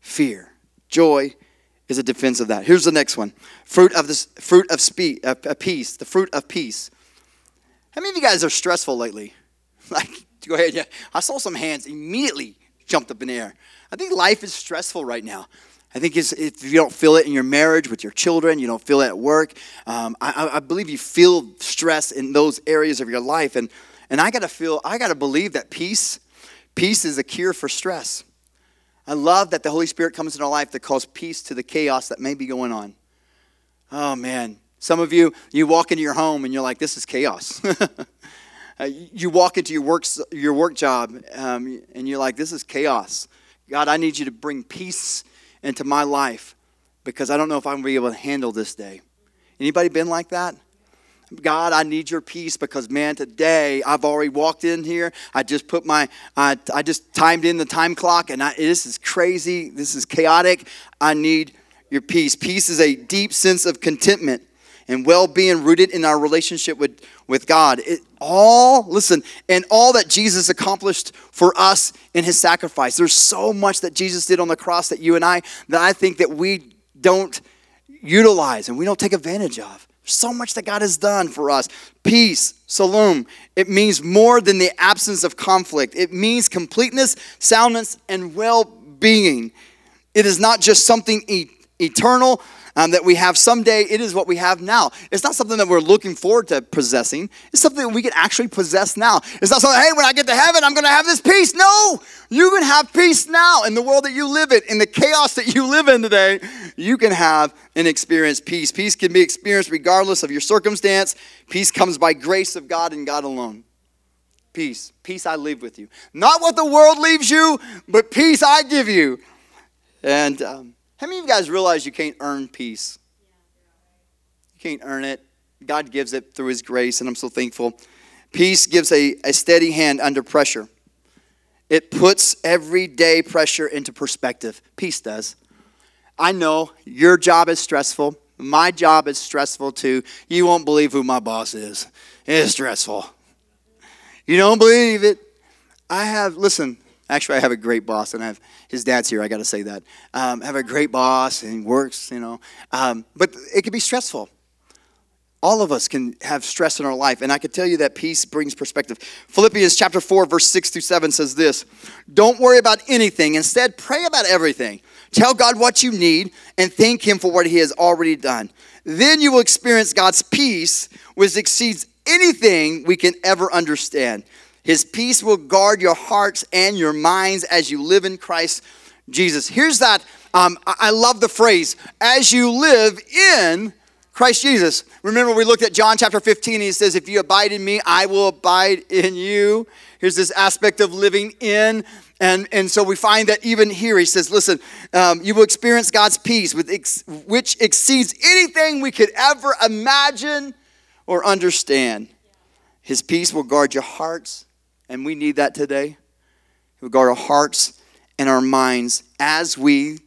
Fear. Joy is a defense of that. Here's the next one. Fruit of this fruit of spe- uh, peace, the fruit of peace. How many of you guys are stressful lately? *laughs* Like, go ahead. Yeah. I saw some hands immediately jumped up in the air. I think life is stressful right now. I think if you don't feel it in your marriage with your children, you don't feel it at work. Um, I, I, believe you feel stress in those areas of your life, and and I gotta feel, I gotta believe that peace, peace is a cure for stress. I love that the Holy Spirit comes in our life to cause peace to the chaos that may be going on. Oh man, some of you, you walk into your home and you're like, this is chaos. *laughs* uh, you walk into your work, your work job um, and you're like, this is chaos. God, I need you to bring peace into my life because I don't know if I'm going to be able to handle this day. Anybody been like that? God, I need your peace because, man, today I've already walked in here. I just put my, I, I just timed in the time clock, and I, this is crazy. This is chaotic. I need your peace. Peace is a deep sense of contentment and well being rooted in our relationship with, with God. It all, listen, and all that Jesus accomplished for us in his sacrifice. There's so much that Jesus did on the cross that you and I, that I think that we don't utilize and we don't take advantage of so much that God has done for us. Peace, shalom, it means more than the absence of conflict. It means completeness, soundness, and well being. It is not just something e- eternal, um, that we have someday, it is what we have now. It's not something that we're looking forward to possessing. It's something that we can actually possess now. It's not something, hey, when I get to heaven, I'm going to have this peace. No, you can have peace now in the world that you live in, in the chaos that you live in today. You can have and experience peace. Peace can be experienced regardless of your circumstance. Peace comes by grace of God and God alone. Peace. Peace I leave with you. Not what the world leaves you, but peace I give you. And um, how many of you guys realize you can't earn peace? You can't earn it. God gives it through His grace, and I'm so thankful. Peace gives a, a steady hand under pressure. It puts everyday pressure into perspective. Peace does. I know your job is stressful. My job is stressful too. You won't believe who my boss is. It's stressful. You don't believe it. I have, listen, Actually, I have a great boss, and I have his dad's here. I got to say that. Um, I have a great boss, and works, you know. Um, but it can be stressful. All of us can have stress in our life, and I can tell you that peace brings perspective. Philippians chapter 4, verse 6 through 7 says this Don't worry about anything. Instead, pray about everything. Tell God what you need and thank Him for what He has already done. Then you will experience God's peace, which exceeds anything we can ever understand. His peace will guard your hearts and your minds as you live in Christ Jesus. Here's that. Um, I love the phrase, as you live in Christ Jesus. Remember, we looked at John chapter 15, and he says, If you abide in me, I will abide in you. Here's this aspect of living in. And, and so we find that even here, he says, Listen, um, you will experience God's peace, with ex- which exceeds anything we could ever imagine or understand. His peace will guard your hearts and we need that today. We guard our hearts and our minds as we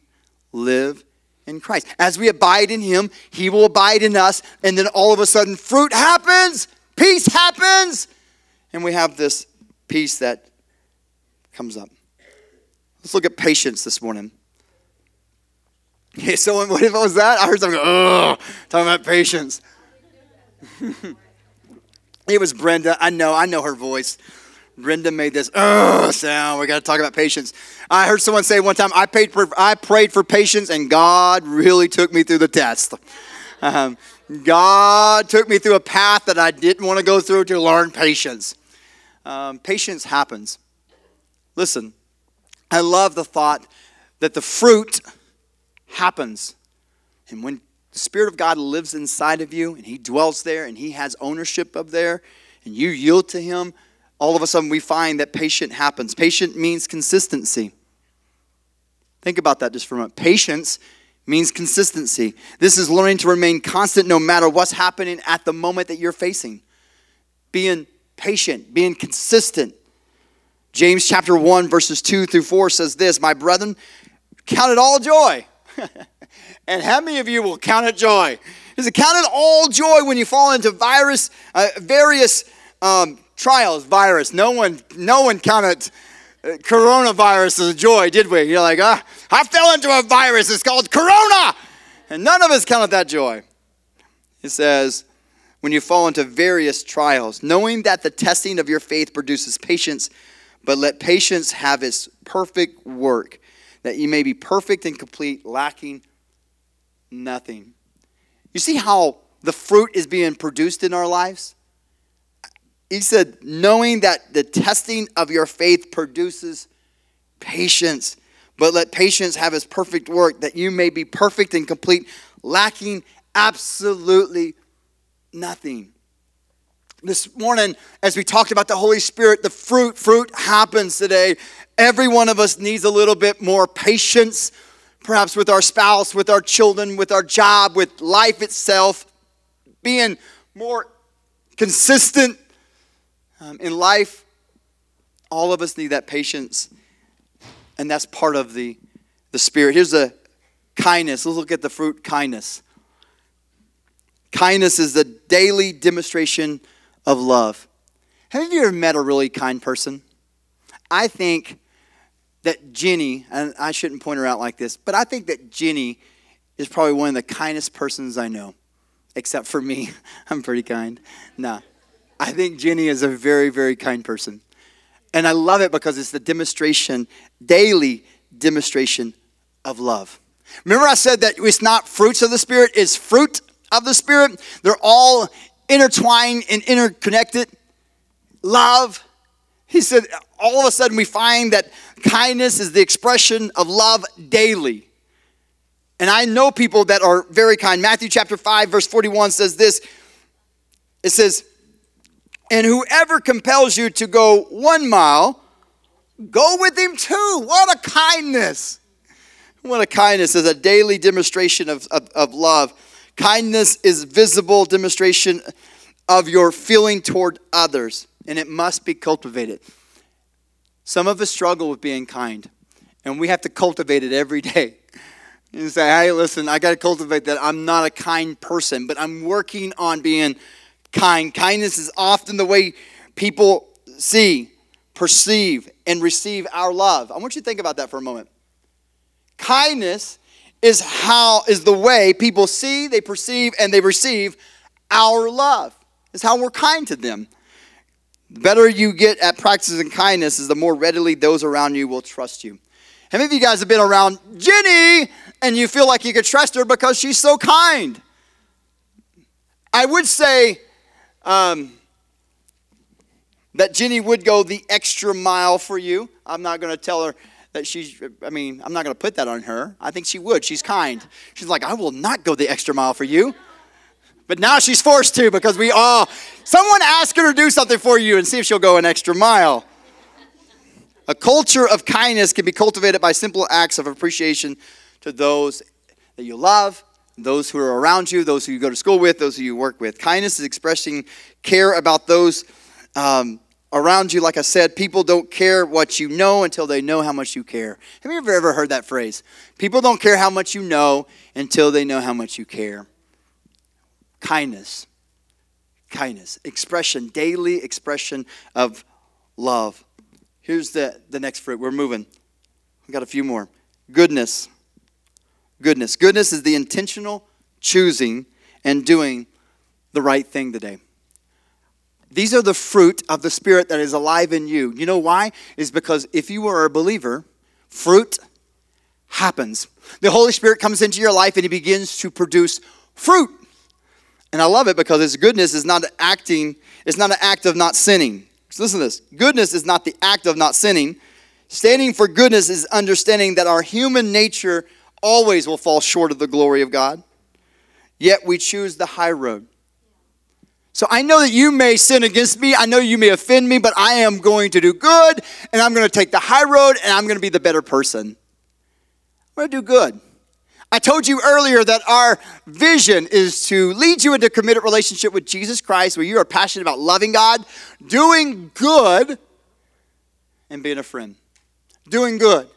live in Christ. As we abide in Him, He will abide in us. And then all of a sudden, fruit happens, peace happens, and we have this peace that comes up. Let's look at patience this morning. Okay, *laughs* so what was that? I heard something, oh, talking about patience. *laughs* it was Brenda. I know, I know her voice. Brenda made this oh sound. We got to talk about patience. I heard someone say one time, I, paid for, I prayed for patience, and God really took me through the test. Um, God took me through a path that I didn't want to go through to learn patience. Um, patience happens. Listen, I love the thought that the fruit happens. And when the Spirit of God lives inside of you and He dwells there and He has ownership of there and you yield to Him, all of a sudden we find that patient happens. Patient means consistency. Think about that just for a moment. Patience means consistency. This is learning to remain constant no matter what's happening at the moment that you're facing. Being patient, being consistent. James chapter 1, verses 2 through 4 says this My brethren, count it all joy. *laughs* and how many of you will count it joy? Is it count it all joy when you fall into virus, uh, various um, trials? Virus. No one, no one counted uh, coronavirus as a joy, did we? You're like, ah, I fell into a virus. It's called corona, and none of us counted that joy. It says, when you fall into various trials, knowing that the testing of your faith produces patience, but let patience have its perfect work, that you may be perfect and complete, lacking nothing. You see how the fruit is being produced in our lives? He said, knowing that the testing of your faith produces patience, but let patience have its perfect work, that you may be perfect and complete, lacking absolutely nothing. This morning, as we talked about the Holy Spirit, the fruit, fruit happens today. Every one of us needs a little bit more patience, perhaps with our spouse, with our children, with our job, with life itself, being more consistent um, in life. All of us need that patience, and that's part of the, the Spirit. Here's the kindness. Let's look at the fruit kindness. Kindness is the daily demonstration of love. Have you ever met a really kind person? I think that Jenny, and I shouldn't point her out like this, but I think that Jenny is probably one of the kindest persons I know, except for me. *laughs* I'm pretty kind. Nah. I think Jenny is a very, very kind person. And I love it because it's the demonstration, daily demonstration of love. Remember, I said that it's not fruits of the Spirit, it's fruit of the Spirit. They're all intertwined and interconnected. Love. He said, all of a sudden, we find that kindness is the expression of love daily. And I know people that are very kind. Matthew chapter 5, verse 41 says this it says, And whoever compels you to go one mile, go with him too. What a kindness! What a kindness is a daily demonstration of, of, of love. Kindness is visible demonstration of your feeling toward others, and it must be cultivated. Some of us struggle with being kind, and we have to cultivate it every day. And say, hey, listen, I got to cultivate that. I'm not a kind person, but I'm working on being kind. Kindness is often the way people see, perceive, and receive our love. I want you to think about that for a moment. Kindness is how is the way people see, they perceive, and they receive our love. Is how we're kind to them. The better you get at practicing kindness, is the more readily those around you will trust you. How many of you guys have been around Jenny and you feel like you could trust her because she's so kind? I would say um, that Jenny would go the extra mile for you. I'm not going to tell her that she's, I mean, I'm not going to put that on her. I think she would. She's kind. She's like, I will not go the extra mile for you. But now she's forced to because we all, someone ask her to do something for you and see if she'll go an extra mile. A culture of kindness can be cultivated by simple acts of appreciation to those that you love, those who are around you, those who you go to school with, those who you work with. Kindness is expressing care about those um, around you. Like I said, people don't care what you know until they know how much you care. Have you ever, ever heard that phrase? People don't care how much you know until they know how much you care. Kindness. Kindness. Expression, daily expression of love. Here's the, the next fruit. We're moving. We got a few more. Goodness. Goodness. Goodness is the intentional choosing and doing the right thing today. These are the fruit of the Spirit that is alive in you. You know why? Is because if you are a believer, fruit happens. The Holy Spirit comes into your life and He begins to produce fruit. And I love it because His goodness is not acting, it's not an act of not sinning. So listen to this. Goodness is not the act of not sinning. Standing for goodness is understanding that our human nature always will fall short of the glory of God, yet we choose the high road. So I know that you may sin against me. I know you may offend me, but I am going to do good and I'm going to take the high road and I'm going to be the better person. I'm going to do good. I told you earlier that our vision is to lead you into a committed relationship with Jesus Christ where you are passionate about loving God, doing good, and being a friend. Doing good.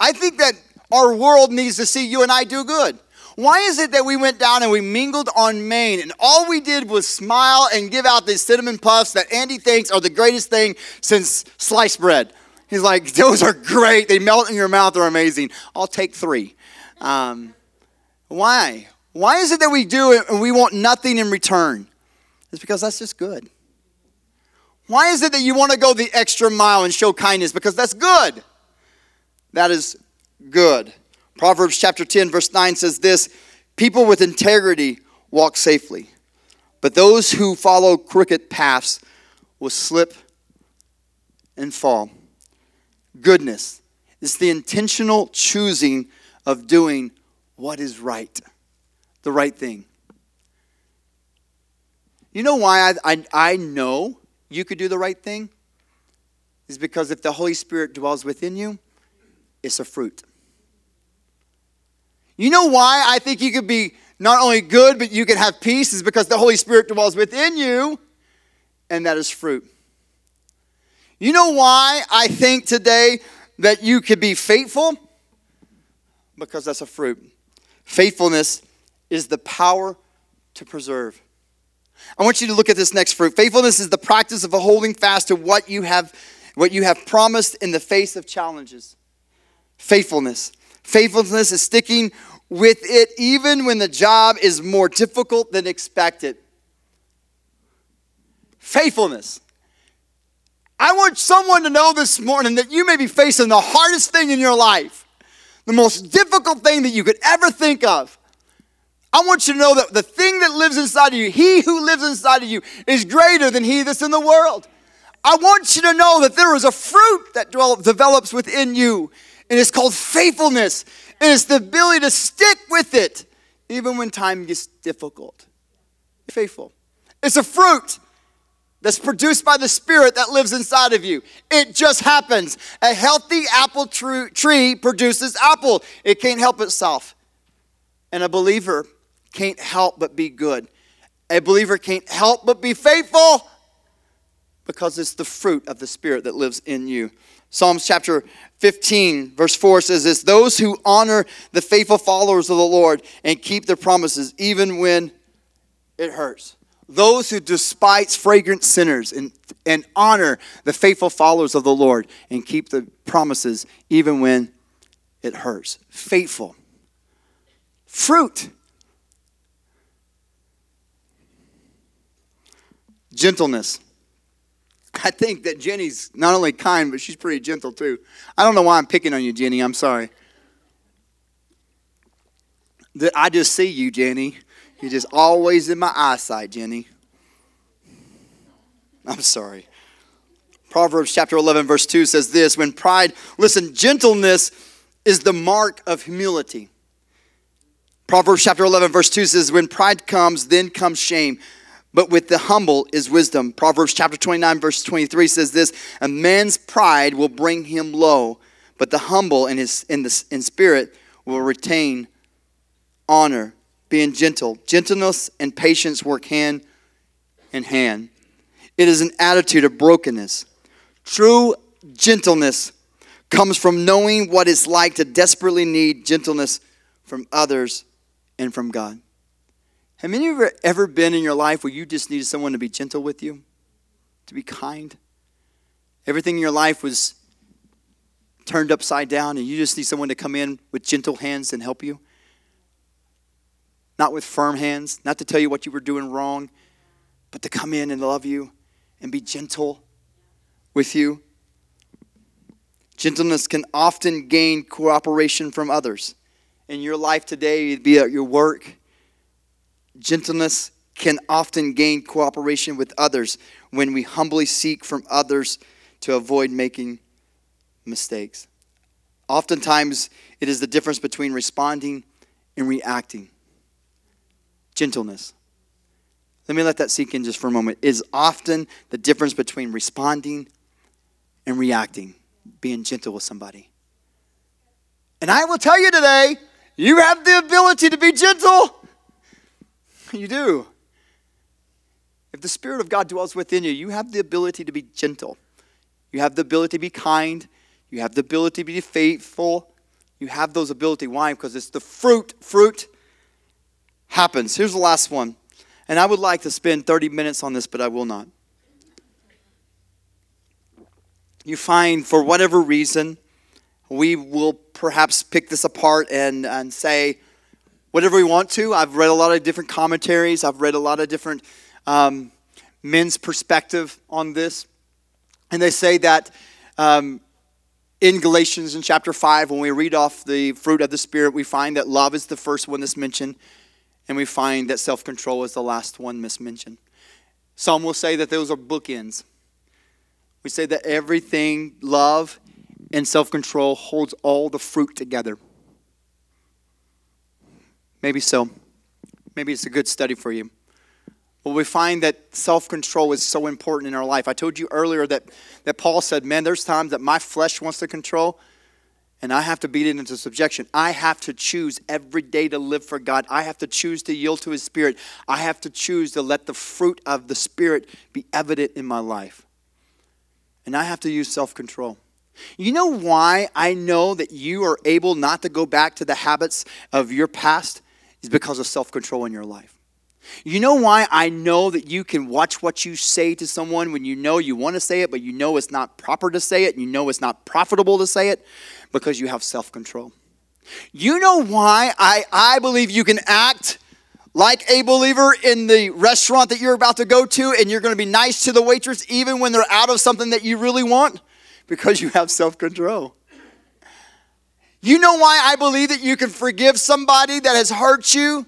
I think that our world needs to see you and I do good. Why is it that we went down and we mingled on Main and all we did was smile and give out these cinnamon puffs that Andy thinks are the greatest thing since sliced bread? He's like, *laughs* those are great. They melt in your mouth. They're amazing. I'll take three. Um, why? Why is it that we do it and we want nothing in return? It's because that's just good. Why is it that you want to go the extra mile and show kindness? Because that's good. That is good. Proverbs chapter 10, verse 9 says this People with integrity walk safely, but those who follow crooked paths will slip and fall. Goodness is the intentional choosing of doing what is right, the right thing. You know why I, I, I know you could do the right thing? Is because if the Holy Spirit dwells within you, it's a fruit. You know why I think you could be not only good, but you could have peace is because the Holy Spirit dwells within you, and that is fruit. You know why I think today that you could be faithful? Because that's a fruit. Faithfulness is the power to preserve. I want you to look at this next fruit. Faithfulness is the practice of holding fast to what you have what you have promised in the face of challenges. Faithfulness. Faithfulness is sticking with it even when the job is more difficult than expected. Faithfulness. I want someone to know this morning that you may be facing the hardest thing in your life, the most difficult thing that you could ever think of. I want you to know that the thing that lives inside of you, he who lives inside of you, is greater than he that's in the world. I want you to know that there is a fruit that develops within you and it's called faithfulness. And it's the ability to stick with it even when time gets difficult. Faithful. It's a fruit that's produced by the Spirit that lives inside of you. It just happens. A healthy apple tree produces apple, it can't help itself. And a believer can't help but be good. A believer can't help but be faithful because it's the fruit of the Spirit that lives in you. Psalms chapter 15, verse 4 says this Those who honor the faithful followers of the Lord and keep their promises, even when it hurts. Those who despise fragrant sinners and, and honor the faithful followers of the Lord and keep the promises, even when it hurts. Faithful. Fruit. Gentleness. I think that Jenny's not only kind, but she's pretty gentle too. I don't know why I'm picking on you, Jenny. I'm sorry. That I just see you, Jenny. You're just always in my eyesight, Jenny. I'm sorry. Proverbs chapter 11, verse 2 says this When pride, listen, gentleness is the mark of humility. Proverbs chapter 11, verse 2 says, When pride comes, then comes shame but with the humble is wisdom. Proverbs chapter 29, verse 23 says this A man's pride will bring him low, but the humble in, his, in, the, in spirit will retain honor, being gentle. Gentleness and patience work hand in hand. It is an attitude of brokenness. True gentleness comes from knowing what it's like to desperately need gentleness from others and from God. Have any of you ever been in your life where you just needed someone to be gentle with you, to be kind? Everything in your life was turned upside down, and you just need someone to come in with gentle hands and help you? Not with firm hands, not to tell you what you were doing wrong, but to come in and love you and be gentle with you. Gentleness can often gain cooperation from others. In your life today, be at your work, Gentleness can often gain cooperation with others when we humbly seek from others to avoid making mistakes. Oftentimes, it is the difference between responding and reacting. Gentleness. Let me let that sink in just for a moment. Is often the difference between responding and reacting, being gentle with somebody. And I will tell you today, you have the ability to be gentle. *laughs* You do. If the Spirit of God dwells within you, you have the ability to be gentle. You have the ability to be kind. You have the ability to be faithful. You have those ability. Why? Because it's the fruit. Fruit happens. Here's the last one. And I would like to spend 30 minutes on this, but I will not. You find, for whatever reason, we will perhaps pick this apart and, and say whatever we want to. I've read a lot of different commentaries, I've read a lot of different um, men's perspective on this. And they say that um, in Galatians in chapter 5, when we read off the fruit of the Spirit, we find that love is the first one that's mentioned, and we find that self control is the last one mismentioned. Some will say that those are bookends. We say that everything, love and self control, holds all the fruit together. Maybe so. Maybe it's a good study for you. But we find that self control is so important in our life. I told you earlier that, that Paul said, Man, there's times that my flesh wants to control, and I have to beat it into subjection. I have to choose every day to live for God. I have to choose to yield to His Spirit. I have to choose to let the fruit of the Spirit be evident in my life. And I have to use self control. You know why I know that you are able not to go back to the habits of your past? Is because of self control in your life. You know why I know that you can watch what you say to someone when you know you want to say it, but you know it's not proper to say it, you know it's not profitable to say it? Because you have self control. You know why I, I believe you can act like a believer in the restaurant that you're about to go to, and you're going to be nice to the waitress even when they're out of something that you really want? Because you have self control. You know why I believe that you can forgive somebody that has hurt you?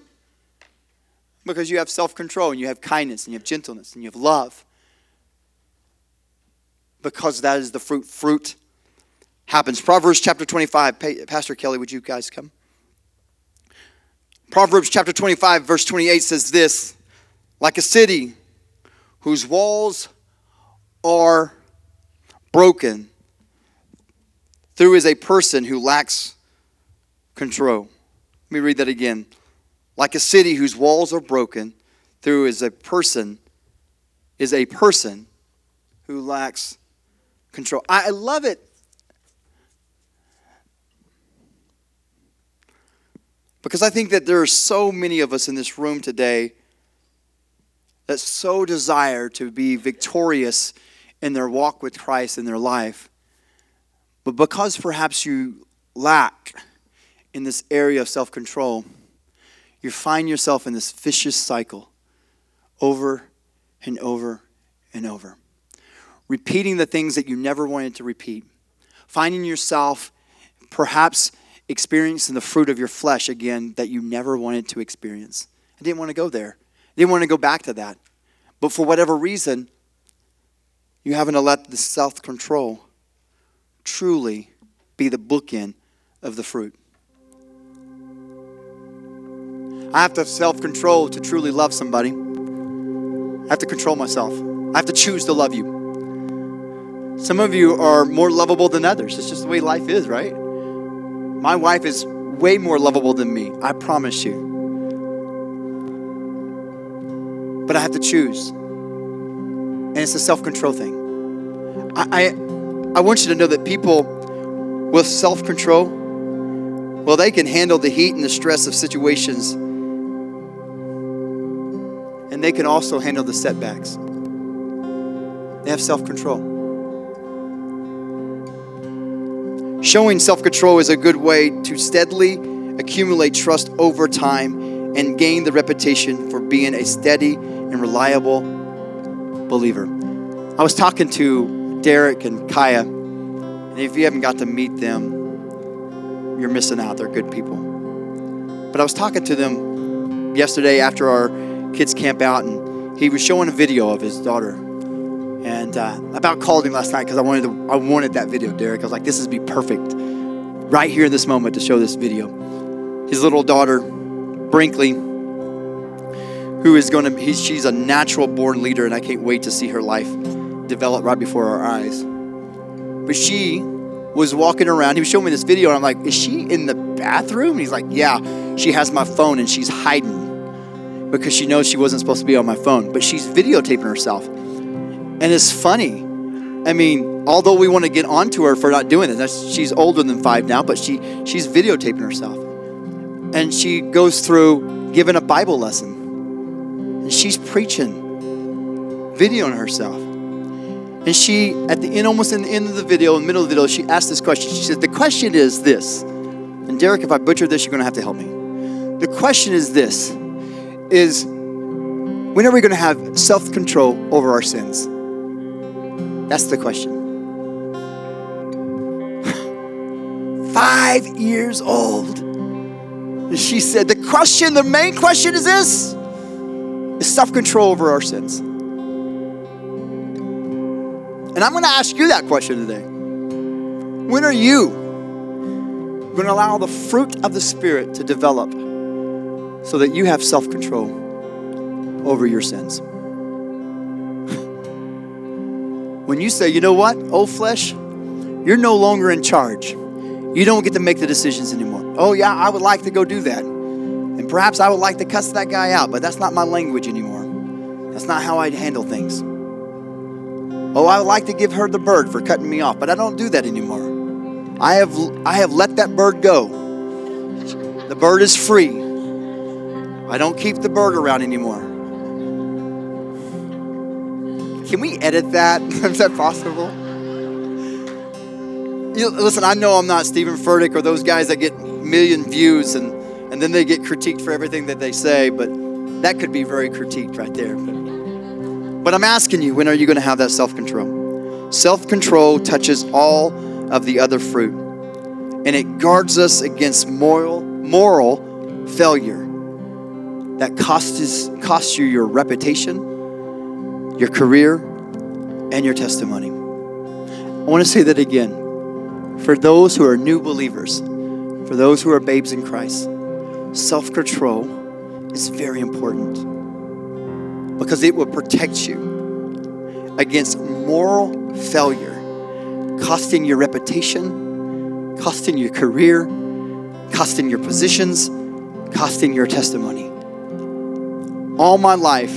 Because you have self control and you have kindness and you have gentleness and you have love. Because that is the fruit. Fruit happens. Proverbs chapter 25. Pastor Kelly, would you guys come? Proverbs chapter 25, verse 28 says this like a city whose walls are broken, through is a person who lacks control. Let me read that again. Like a city whose walls are broken, through is a person is a person who lacks control. I love it. Because I think that there are so many of us in this room today that so desire to be victorious in their walk with Christ in their life. But because perhaps you lack in this area of self control, you find yourself in this vicious cycle over and over and over. Repeating the things that you never wanted to repeat. Finding yourself perhaps experiencing the fruit of your flesh again that you never wanted to experience. I didn't want to go there. I didn't want to go back to that. But for whatever reason, you haven't let the self control truly be the bookend of the fruit. I have to have self control to truly love somebody. I have to control myself. I have to choose to love you. Some of you are more lovable than others. It's just the way life is, right? My wife is way more lovable than me. I promise you. But I have to choose. And it's a self control thing. I, I, I want you to know that people with self control, well, they can handle the heat and the stress of situations and they can also handle the setbacks. They have self control. Showing self control is a good way to steadily accumulate trust over time and gain the reputation for being a steady and reliable believer. I was talking to Derek and Kaya, and if you haven't got to meet them, you're missing out. They're good people. But I was talking to them yesterday after our kids camp out, and he was showing a video of his daughter. And uh, about called him last night because I wanted to, I wanted that video, Derek. I was like, this would be perfect, right here in this moment to show this video. His little daughter, Brinkley, who is going to, she's a natural born leader, and I can't wait to see her life develop right before our eyes. But she was walking around. He was showing me this video, and I'm like, Is she in the bathroom? And he's like, Yeah, she has my phone and she's hiding because she knows she wasn't supposed to be on my phone, but she's videotaping herself. And it's funny. I mean, although we want to get onto her for not doing it, she's older than five now, but she she's videotaping herself. And she goes through giving a Bible lesson. And she's preaching, videoing herself. And she, at the end, almost in the end of the video, in the middle of the video, she asked this question. She said, The question is this. And Derek, if I butcher this, you're going to have to help me. The question is this is when are we going to have self-control over our sins? That's the question. *laughs* Five years old. And she said, the question, the main question is this is self-control over our sins. And I'm going to ask you that question today. When are you going to allow the fruit of the Spirit to develop so that you have self control over your sins? *laughs* when you say, you know what, old flesh, you're no longer in charge. You don't get to make the decisions anymore. Oh, yeah, I would like to go do that. And perhaps I would like to cuss that guy out, but that's not my language anymore. That's not how I handle things. Oh, I would like to give her the bird for cutting me off, but I don't do that anymore. I have, I have let that bird go. The bird is free. I don't keep the bird around anymore. Can we edit that? *laughs* is that possible? You, listen, I know I'm not Steven Furtick or those guys that get million views and, and then they get critiqued for everything that they say, but that could be very critiqued right there. But, I'm asking you, when are you going to have that self control? Self control touches all of the other fruit, and it guards us against moral, moral failure that costs, costs you your reputation, your career, and your testimony. I want to say that again. For those who are new believers, for those who are babes in Christ, self control is very important because it will protect you against moral failure, costing your reputation, costing your career, costing your positions, costing your testimony. All my life,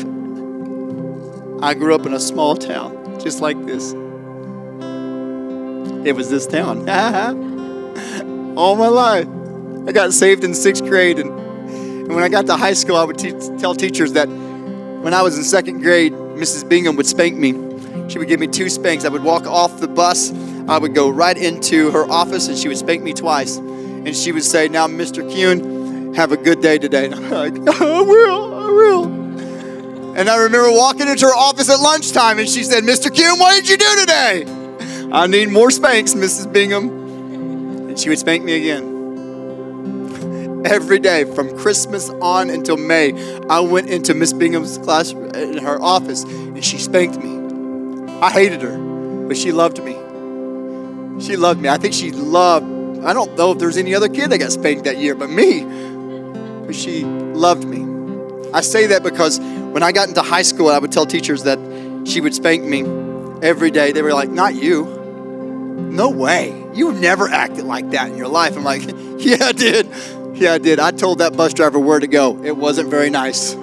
I grew up in a small town just like this. It was this town. *laughs* All my life. I got saved in sixth grade, and, and when I got to high school, I would te- tell teachers that when I was in second grade, Mrs. Bingham would spank me. She would give me two spanks. I would walk off the bus. I would go right into her office and she would spank me twice. And she would say, Now, Mr. Kuhn, have a good day today. And I'm like, *laughs* I will, I will. And I remember walking into her office at lunchtime and she said, Mr. Kuhn, what did you do today? *laughs* I need more spanks, Mrs. Bingham. And she would spank me again every day from Christmas on until May. I went into Miss Bingham's class in her office and she spanked me. I hated her, but she loved me. She loved me. I think she loved, I don't know if there's any other kid that got spanked that year but me, but she loved me. I say that because when I got into high school, I would tell teachers that she would spank me every day. They were like, Not you. No way. You never acted like that in your life. I'm like, *laughs* Yeah, I did. Yeah, I did. I told that bus driver where to go. It wasn't very nice.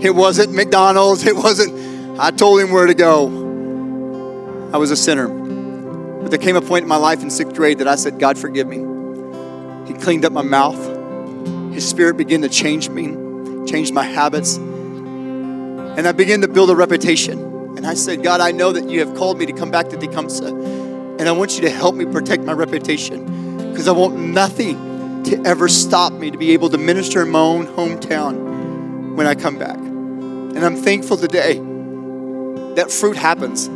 It wasn't McDonald's. It wasn't, I told him where to go. I was a sinner. But there came a point in my life in sixth grade that I said, God, forgive me. He cleaned up my mouth. His spirit began to change me, change my habits. And I began to build a reputation. And I said, God, I know that you have called me to come back to Tecumseh. And I want you to help me protect my reputation because I want nothing to ever stop me to be able to minister in my own hometown when I come back. And I'm thankful today that fruit happens.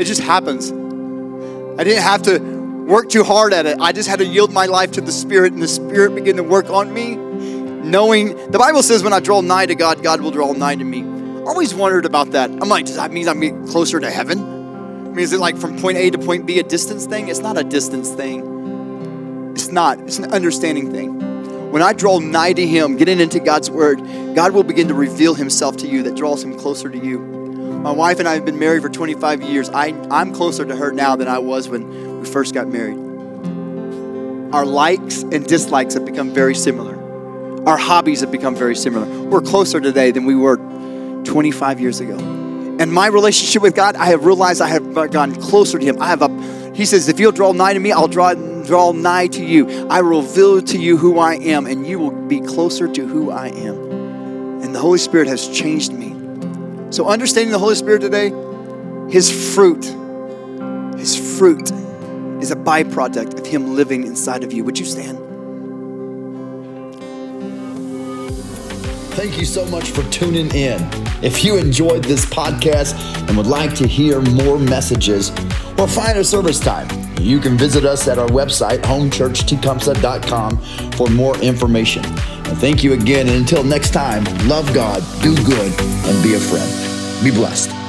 It just happens. I didn't have to work too hard at it. I just had to yield my life to the Spirit, and the Spirit began to work on me. Knowing the Bible says, when I draw nigh to God, God will draw nigh to me. I always wondered about that. I'm like, does that mean I'm getting closer to heaven? I mean, is it like from point A to point B a distance thing? It's not a distance thing. It's not. It's an understanding thing. When I draw nigh to Him, getting into God's Word, God will begin to reveal Himself to you that draws Him closer to you. My wife and I have been married for 25 years. I, I'm closer to her now than I was when we first got married. Our likes and dislikes have become very similar. Our hobbies have become very similar. We're closer today than we were 25 years ago. And my relationship with God, I have realized I have gone closer to Him. I have a, He says, if you'll draw nigh to me, I'll draw draw nigh to you. I reveal to you who I am, and you will be closer to who I am. And the Holy Spirit has changed me. So understanding the Holy Spirit today, His fruit, His fruit is a byproduct of Him living inside of you. Would you stand? Thank you so much for tuning in. If you enjoyed this podcast and would like to hear more messages or find a service time, you can visit us at our website, homechurchtecumseh.com, for more information. And thank you again. And until next time, love God, do good, and be a friend. Be blessed.